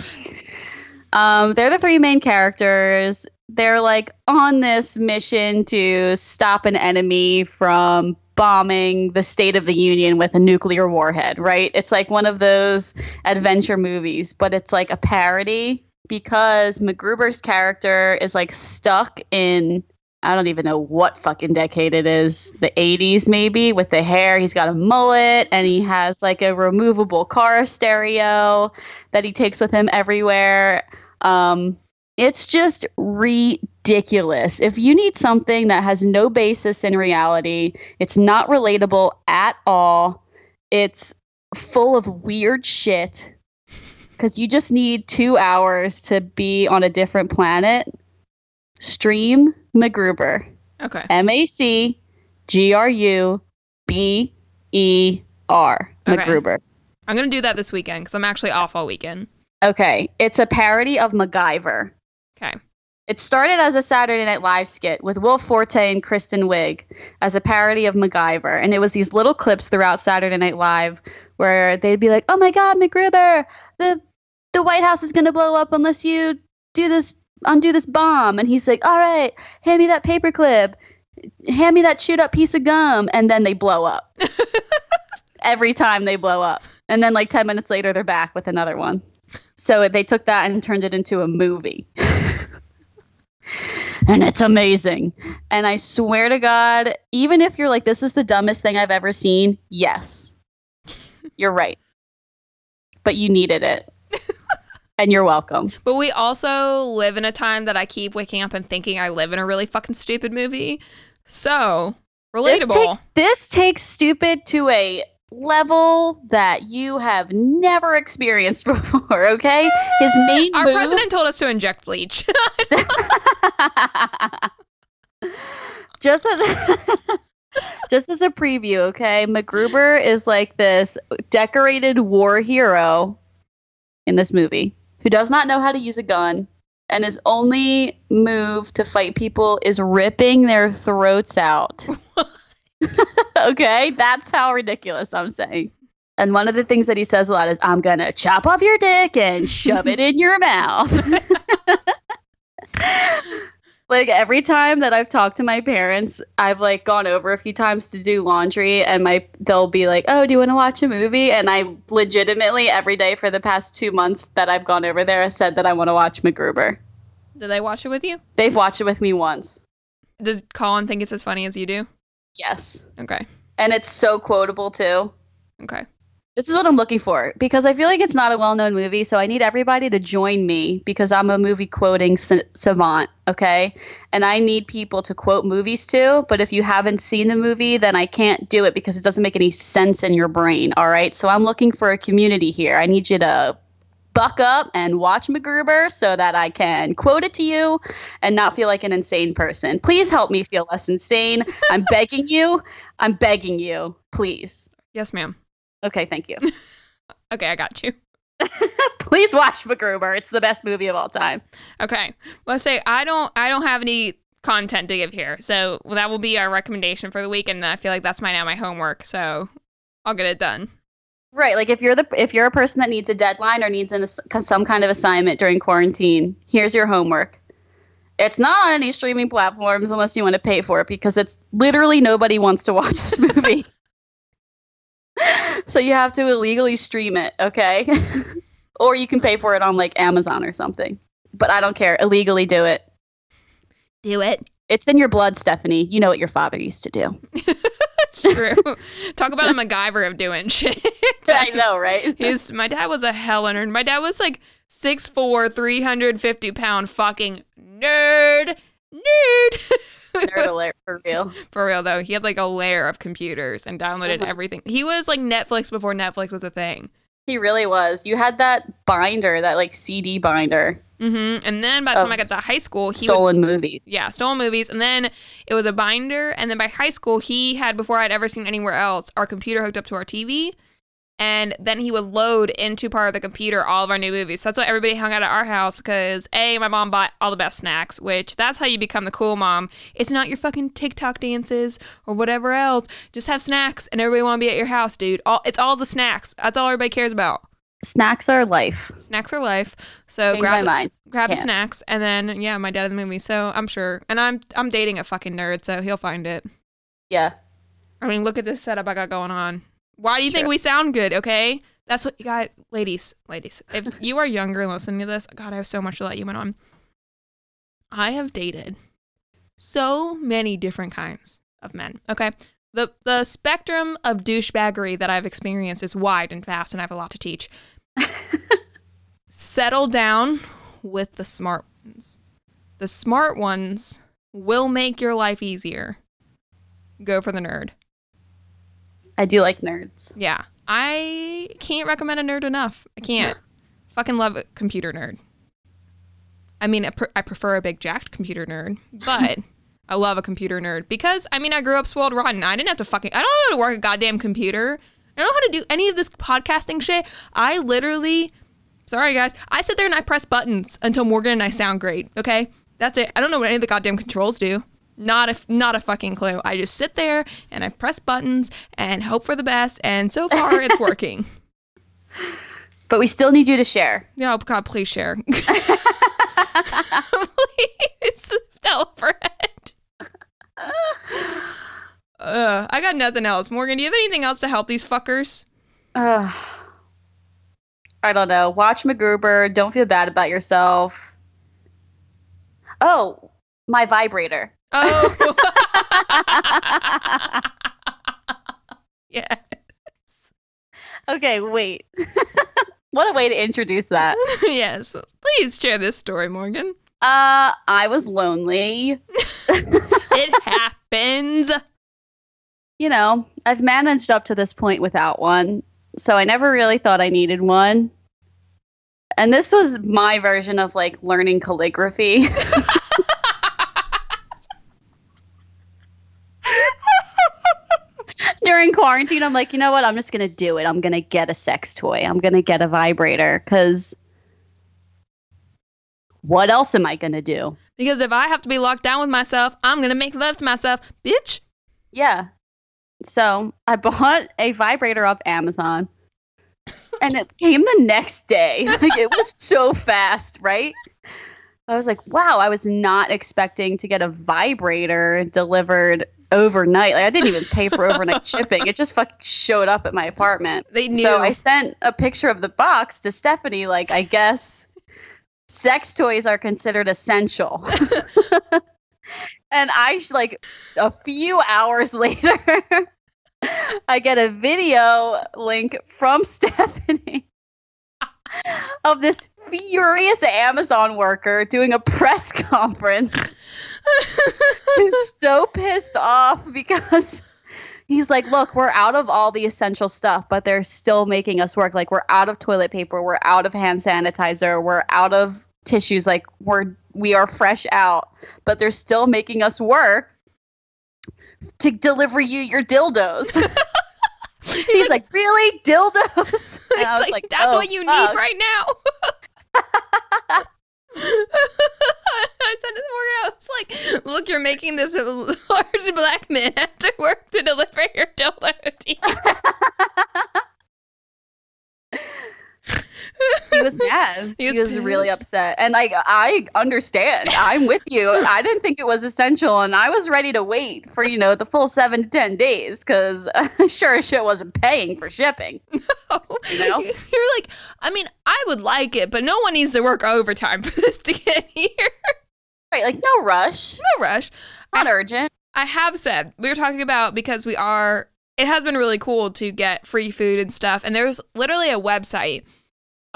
Um, they're the three main characters. They're like on this mission to stop an enemy from bombing the State of the Union with a nuclear warhead, right? It's like one of those adventure movies, but it's like a parody because MacGruber's character is like stuck in I don't even know what fucking decade it is. The 80s, maybe, with the hair. He's got a mullet and he has like a removable car stereo that he takes with him everywhere. Um, it's just ridiculous. If you need something that has no basis in reality, it's not relatable at all, it's full of weird shit because you just need two hours to be on a different planet. Stream MacGruber. Okay. M A C G R U B E R. Okay. MacGruber. I'm gonna do that this weekend because I'm actually off all weekend. Okay. It's a parody of MacGyver. Okay. It started as a Saturday Night Live skit with Will Forte and Kristen Wiig as a parody of MacGyver. And it was these little clips throughout Saturday Night Live where they'd be like, oh my God, MacGruber, the, the White House is going to blow up unless you do this, undo this bomb. And he's like, all right, hand me that paperclip. Hand me that chewed up piece of gum. And then they blow up. Every time they blow up. And then like 10 minutes later, they're back with another one. So they took that and turned it into a movie. and it's amazing. And I swear to God, even if you're like, this is the dumbest thing I've ever seen, yes, you're right. But you needed it. and you're welcome. But we also live in a time that I keep waking up and thinking I live in a really fucking stupid movie. So relatable. This takes, this takes stupid to a level that you have never experienced before, okay? His main Our move- president told us to inject bleach. just as just as a preview, okay? MacGruber is like this decorated war hero in this movie who does not know how to use a gun and his only move to fight people is ripping their throats out. okay, that's how ridiculous I'm saying. And one of the things that he says a lot is, I'm going to chop off your dick and shove it in your mouth. like every time that I've talked to my parents, I've like gone over a few times to do laundry and my they'll be like, "Oh, do you want to watch a movie?" And I legitimately every day for the past 2 months that I've gone over there I said that I want to watch MacGruber. Did they watch it with you? They've watched it with me once. Does Colin think it's as funny as you do? Yes. Okay. And it's so quotable too. Okay. This is what I'm looking for because I feel like it's not a well known movie. So I need everybody to join me because I'm a movie quoting sa- savant. Okay. And I need people to quote movies too. But if you haven't seen the movie, then I can't do it because it doesn't make any sense in your brain. All right. So I'm looking for a community here. I need you to buck up and watch MacGruber so that I can quote it to you and not feel like an insane person. Please help me feel less insane. I'm begging you. I'm begging you. Please. Yes, ma'am. Okay. Thank you. Okay, I got you. Please watch MacGruber. It's the best movie of all time. Okay. Let's say I don't I don't have any content to give here. So that will be our recommendation for the week and I feel like that's my now my homework. So I'll get it done. Right, like if you're the if you're a person that needs a deadline or needs an, some kind of assignment during quarantine, here's your homework. It's not on any streaming platforms unless you want to pay for it because it's literally nobody wants to watch this movie. so you have to illegally stream it, okay? or you can pay for it on like Amazon or something. But I don't care. Illegally do it. Do it. It's in your blood, Stephanie. You know what your father used to do. True. Talk about a MacGyver of doing shit. I know, right? His my dad was a hell nerd. My dad was like 6'4", 350 pound fucking nerd. Nerd. Nerd alert for real. For real though, he had like a layer of computers and downloaded Uh-huh. everything. He was like Netflix before Netflix was a thing. He really was. You had that binder, that like CD binder, hmm And then by the time I got to high school, he would stolen movies. yeah, stolen movies. And then it was a binder. And then by high school, he had, before I'd ever seen anywhere else, our computer hooked up to our TV. And then he would load into part of the computer all of our new movies. So that's why everybody hung out at our house because A, my mom bought all the best snacks, which that's how you become the cool mom. It's not your fucking TikTok dances or whatever else. Just have snacks and everybody want to be at your house, dude. All It's all the snacks. That's all everybody cares about. Snacks are life. Snacks are life. So Change my grab mind. grab snacks and then yeah my dad in the movie so i'm sure and i'm i'm dating a fucking nerd so he'll find it Yeah. i mean look at this setup i got going on why do you think we sound good okay that's what you got ladies ladies if you are younger and listening to this god i have so much to let you in on i have dated so many different kinds of men okay the the spectrum of douchebaggery that i've experienced is wide and vast and i have a lot to teach settle down with the smart ones. The smart ones will make your life easier. Go for the nerd. I do like nerds. Yeah. I can't recommend a nerd enough. I can't. Fucking love a computer nerd. I mean, I, I prefer a big jacked computer nerd, but I love a computer nerd because, I mean, I grew up spoiled rotten. I didn't have to fucking, I don't know how to work a goddamn computer. I don't know how to do any of this podcasting shit. I literally, sorry guys, I sit there and I press buttons until Morgan and I sound great. Okay, that's it. I don't know what any of the goddamn controls do. Not a not a fucking clue. I just sit there and I press buttons and hope for the best. And so far, it's working. But we still need you to share. Yeah, oh God, please share. please tell a friend. Uh, I got nothing else. Morgan, do you have anything else to help these fuckers? Ugh. I don't know. Watch MacGruber. Don't feel bad about yourself. Oh, my vibrator. Oh. yes. Okay, wait. what a way to introduce that. yes. Please share this story, Morgan. Uh, I was lonely. It happens. You know, I've managed up to this point without one, so I never really thought I needed one. And this was my version of like learning calligraphy. During quarantine, I'm like, you know what? I'm just to do it. I'm to get a sex toy. I'm to get a vibrator because what else am I going to do? Because if I have to be locked down with myself, I'm going to make love to myself. Bitch. Yeah. So I bought a vibrator off Amazon and it came the next day. Like it was so fast, right? I was like, wow, I was not expecting to get a vibrator delivered overnight. Like I didn't even pay for overnight shipping. It just fucking showed up at my apartment. They knew. So I sent a picture of the box to Stephanie, like, I guess sex toys are considered essential. and I, like, a few hours later, I get a video link from Stephanie of this furious Amazon worker doing a press conference who's so pissed off because he's like, look, we're out of all the essential stuff, but they're still making us work. Like we're out of toilet paper, we're out of hand sanitizer, we're out of tissues, like we're we are fresh out, but they're still making us work to deliver you your dildos. he's, like, really dildos? It's And I was like, that's "Oh, what you fuck." need right now. I said to Morgan, I was like, look, you're making this large black man have to work to deliver your dildo to you. He was mad. He he was was, really upset. And like I understand. I'm with you. I didn't think it was essential and I was ready to wait for, you know, the full 7 to 10 days cuz sure as shit wasn't paying for shipping. You know? You're like, I mean, I would like it, but no one needs to work overtime for this to get here. Right, like no rush. No rush. Not urgent. I have said we were talking about because we are. It has been really cool to get free food and stuff, and there's literally a website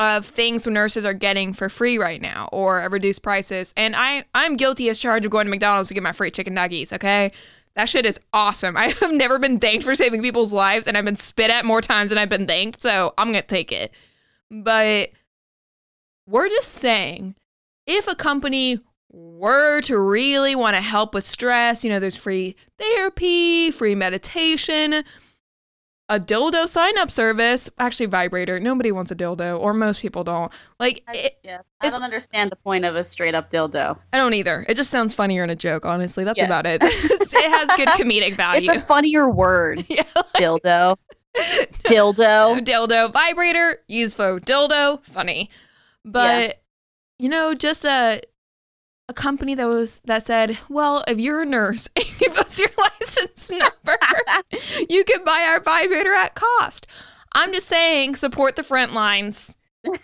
of things nurses are getting for free right now or at reduced prices. And I I'm guilty as charged of going to McDonald's to get my free chicken nuggets. Okay. That shit is awesome. I have never been thanked for saving people's lives, and I've been spit at more times than I've been thanked. So I'm gonna take it. But we're just saying, if a company were to really want to help with stress, you know, there's free therapy, free meditation, a dildo sign up service, actually vibrator. Nobody wants a dildo, or most people don't. Like, I, yeah. I don't understand the point of a straight up dildo. I don't either. It just sounds funnier in a joke, honestly. That's Yeah. about it. it has good comedic value. It's a funnier word. yeah. Dildo. Dildo. dildo vibrator used for dildo funny but you know just a a company that was that said well if you're a nurse and give us your license number you can buy our vibrator at cost. I'm just saying support the front lines.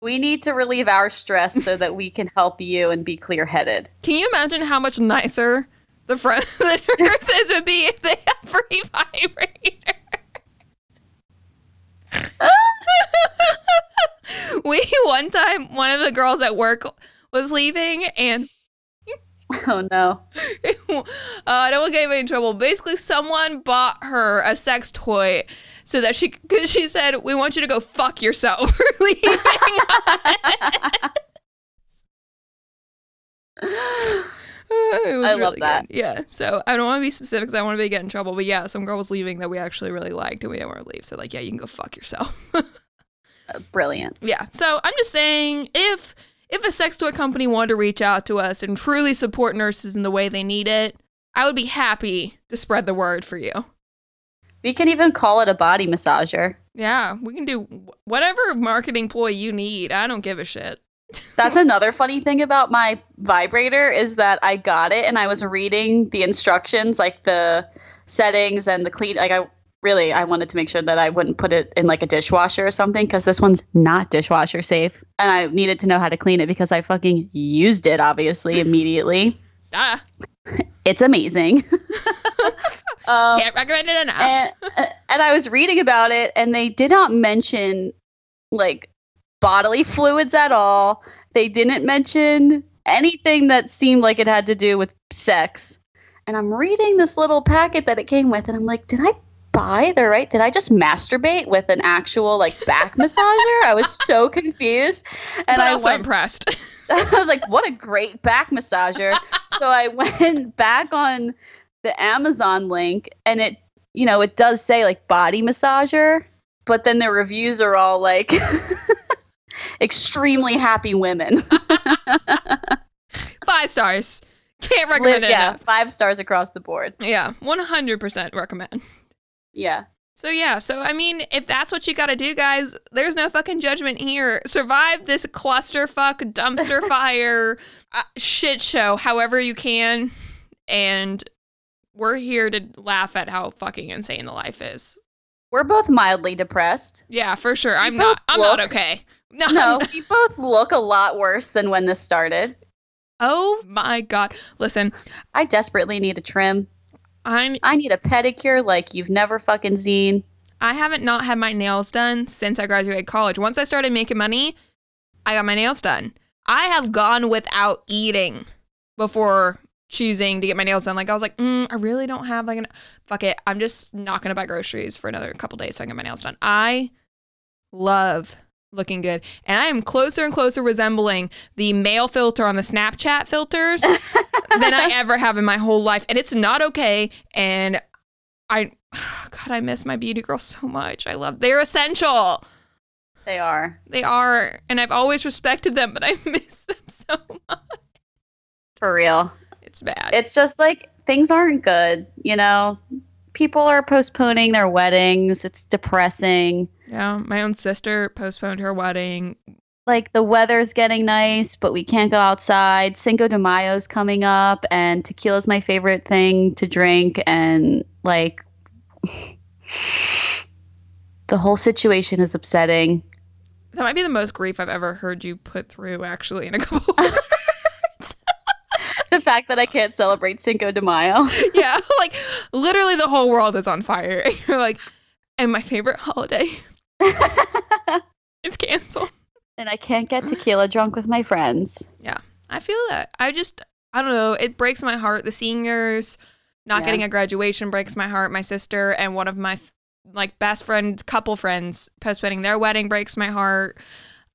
We need to relieve our stress so that we can help you and be clear headed. can you imagine how much nicer the front the nurses would be if they had free vibrator we one time one of the girls at work was leaving and Oh no. uh, I don't want to get anybody in trouble. Basically, someone bought her a sex toy so that she, because she said, "We want you to go fuck yourself for leaving." I love really that. good. Yeah. So I don't want to be specific because I want to be get in trouble. But yeah, some girl was leaving that we actually really liked, and we didn't want to leave. So like, yeah, you can go fuck yourself. Brilliant. Yeah. So I'm just saying if if a sex toy company wanted to reach out to us and truly support nurses in the way they need it, I would be happy to spread the word for you. We can even call it a body massager. Yeah, we can do whatever marketing ploy you need. I don't give a shit. That's another funny thing about my vibrator is that I got it and I was reading the instructions, like the settings and the clean. Like I really I wanted to make sure that I wouldn't put it in like a dishwasher or something because this one's not dishwasher safe, and I needed to know how to clean it because I fucking used it obviously immediately. Ah, It's amazing. um, can't recommend it enough. and, and I was reading about it, and they did not mention like bodily fluids at all. They didn't mention anything that seemed like it had to do with sex. And I'm reading this little packet that it came with, and I'm like, did I buy the right? Did I just masturbate with an actual like back massager? I was so confused, and but I was impressed. I was like, what a great back massager. so I went back on the Amazon link and it, you know, it does say like body massager, but then the reviews are all like extremely happy women. Five stars. Can't recommend it yeah, enough. five stars across the board. Yeah, 100% recommend. Yeah. So yeah, so I mean, if that's what you got to do, guys, there's no fucking judgment here. Survive this clusterfuck dumpster fire uh, shit show, however you can, and we're here to laugh at how fucking insane the life is. We're both mildly depressed. Yeah, for sure. I'm not. I'm not okay. No. No, we both look a lot worse than when this started. Oh my god. Listen, I desperately need a trim. I I need a pedicure like you've never fucking seen. I haven't not had my nails done since I graduated college. Once I started making money, I got my nails done. I have gone without eating before choosing to get my nails done. Like I was like, mm, I really don't have like an fuck it. I'm just not gonna buy groceries for another couple days so I can get my nails done. I love looking good, and I am closer and closer resembling the male filter on the Snapchat filters than I ever have in my whole life, and it's not okay. And I, God, I miss my beauty girls so much. I love they're essential. They are. They are, and I've always respected them, but I miss them so much. For real. It's bad. It's just like things aren't good, you know? People are postponing their weddings. It's depressing. yeah, my own sister postponed her wedding. Like the weather's getting nice, but we can't go outside. Cinco de Mayo's coming up, and tequila's my favorite thing to drink. And like, the whole situation is upsetting. That might be the most grief I've ever heard you put through, actually, in a couple. fact that I can't celebrate Cinco de Mayo. yeah, like literally the whole world is on fire. And you're like, and my favorite holiday is canceled. and I can't get tequila drunk with my friends. Yeah, I feel that. I just, I don't know. It breaks my heart. The seniors not Yeah. getting a graduation breaks my heart. My sister and one of my like best friend couple friends postponing their wedding breaks my heart.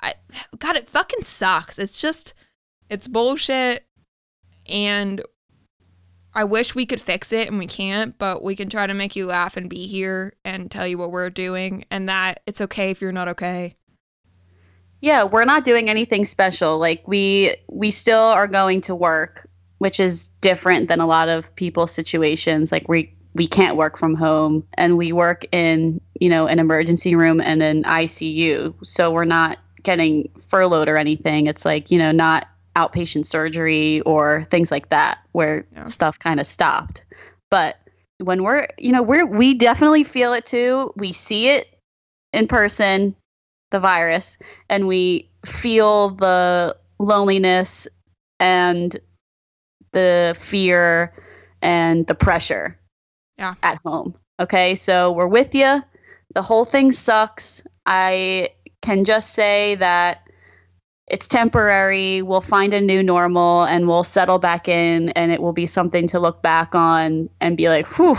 I God, it fucking sucks. It's just, it's bullshit, and I wish we could fix it, and we can't. But we can try to make you laugh and be here and tell you what we're doing, and that it's okay if you're not okay. Yeah, we're not doing anything special. Like we we still are going to work, which is different than a lot of people's situations. Like we we can't work from home and we work in, you know, an emergency room and an ICU. So we're not getting furloughed or anything. It's like, you know, not outpatient surgery or things like that where Yeah. stuff kind of stopped. But when we're, you know, we're we definitely feel it too. We see it in person, the virus, and we feel the loneliness and the fear and the pressure Yeah. at home. Okay, so we're with you. The whole thing sucks. I can just say that it's temporary. We'll find a new normal and we'll settle back in, and it will be something to look back on and be like, whew,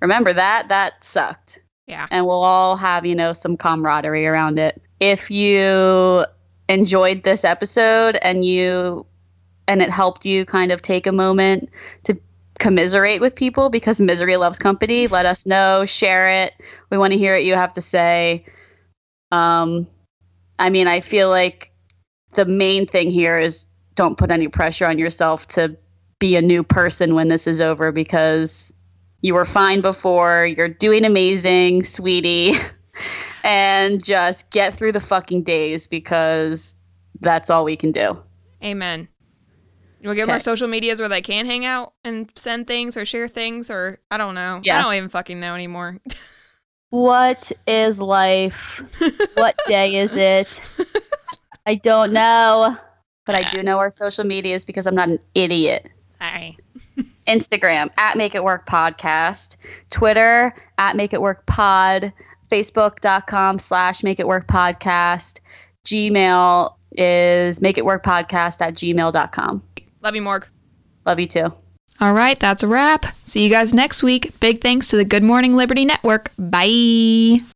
remember that? That sucked Yeah. and we'll all have you know some camaraderie around it if you enjoyed this episode and you and it helped you kind of take a moment to commiserate with people because misery loves company let us know share it we want to hear what you have to say um i mean i feel like the main thing here is don't put any pressure on yourself to be a new person when this is over because you were fine before. You're doing amazing, sweetie. and just get through the fucking days because that's all we can do. Amen. You want to give them our social medias where they can hang out and send things or share things or I don't know. Yeah. I don't even fucking know anymore. What is life? What day is it? I don't know, but I do know our social medias because I'm not an idiot. Hi. Instagram at Make It Work Podcast, Twitter at Make It Work Pod, Facebook.com slash Make It Work Podcast, Gmail is Make It Work Podcast at gmail.com. Love you, Morg. Love you too. All right, that's a wrap. See you guys next week. Big thanks to the Good Morning Liberty Network. Bye.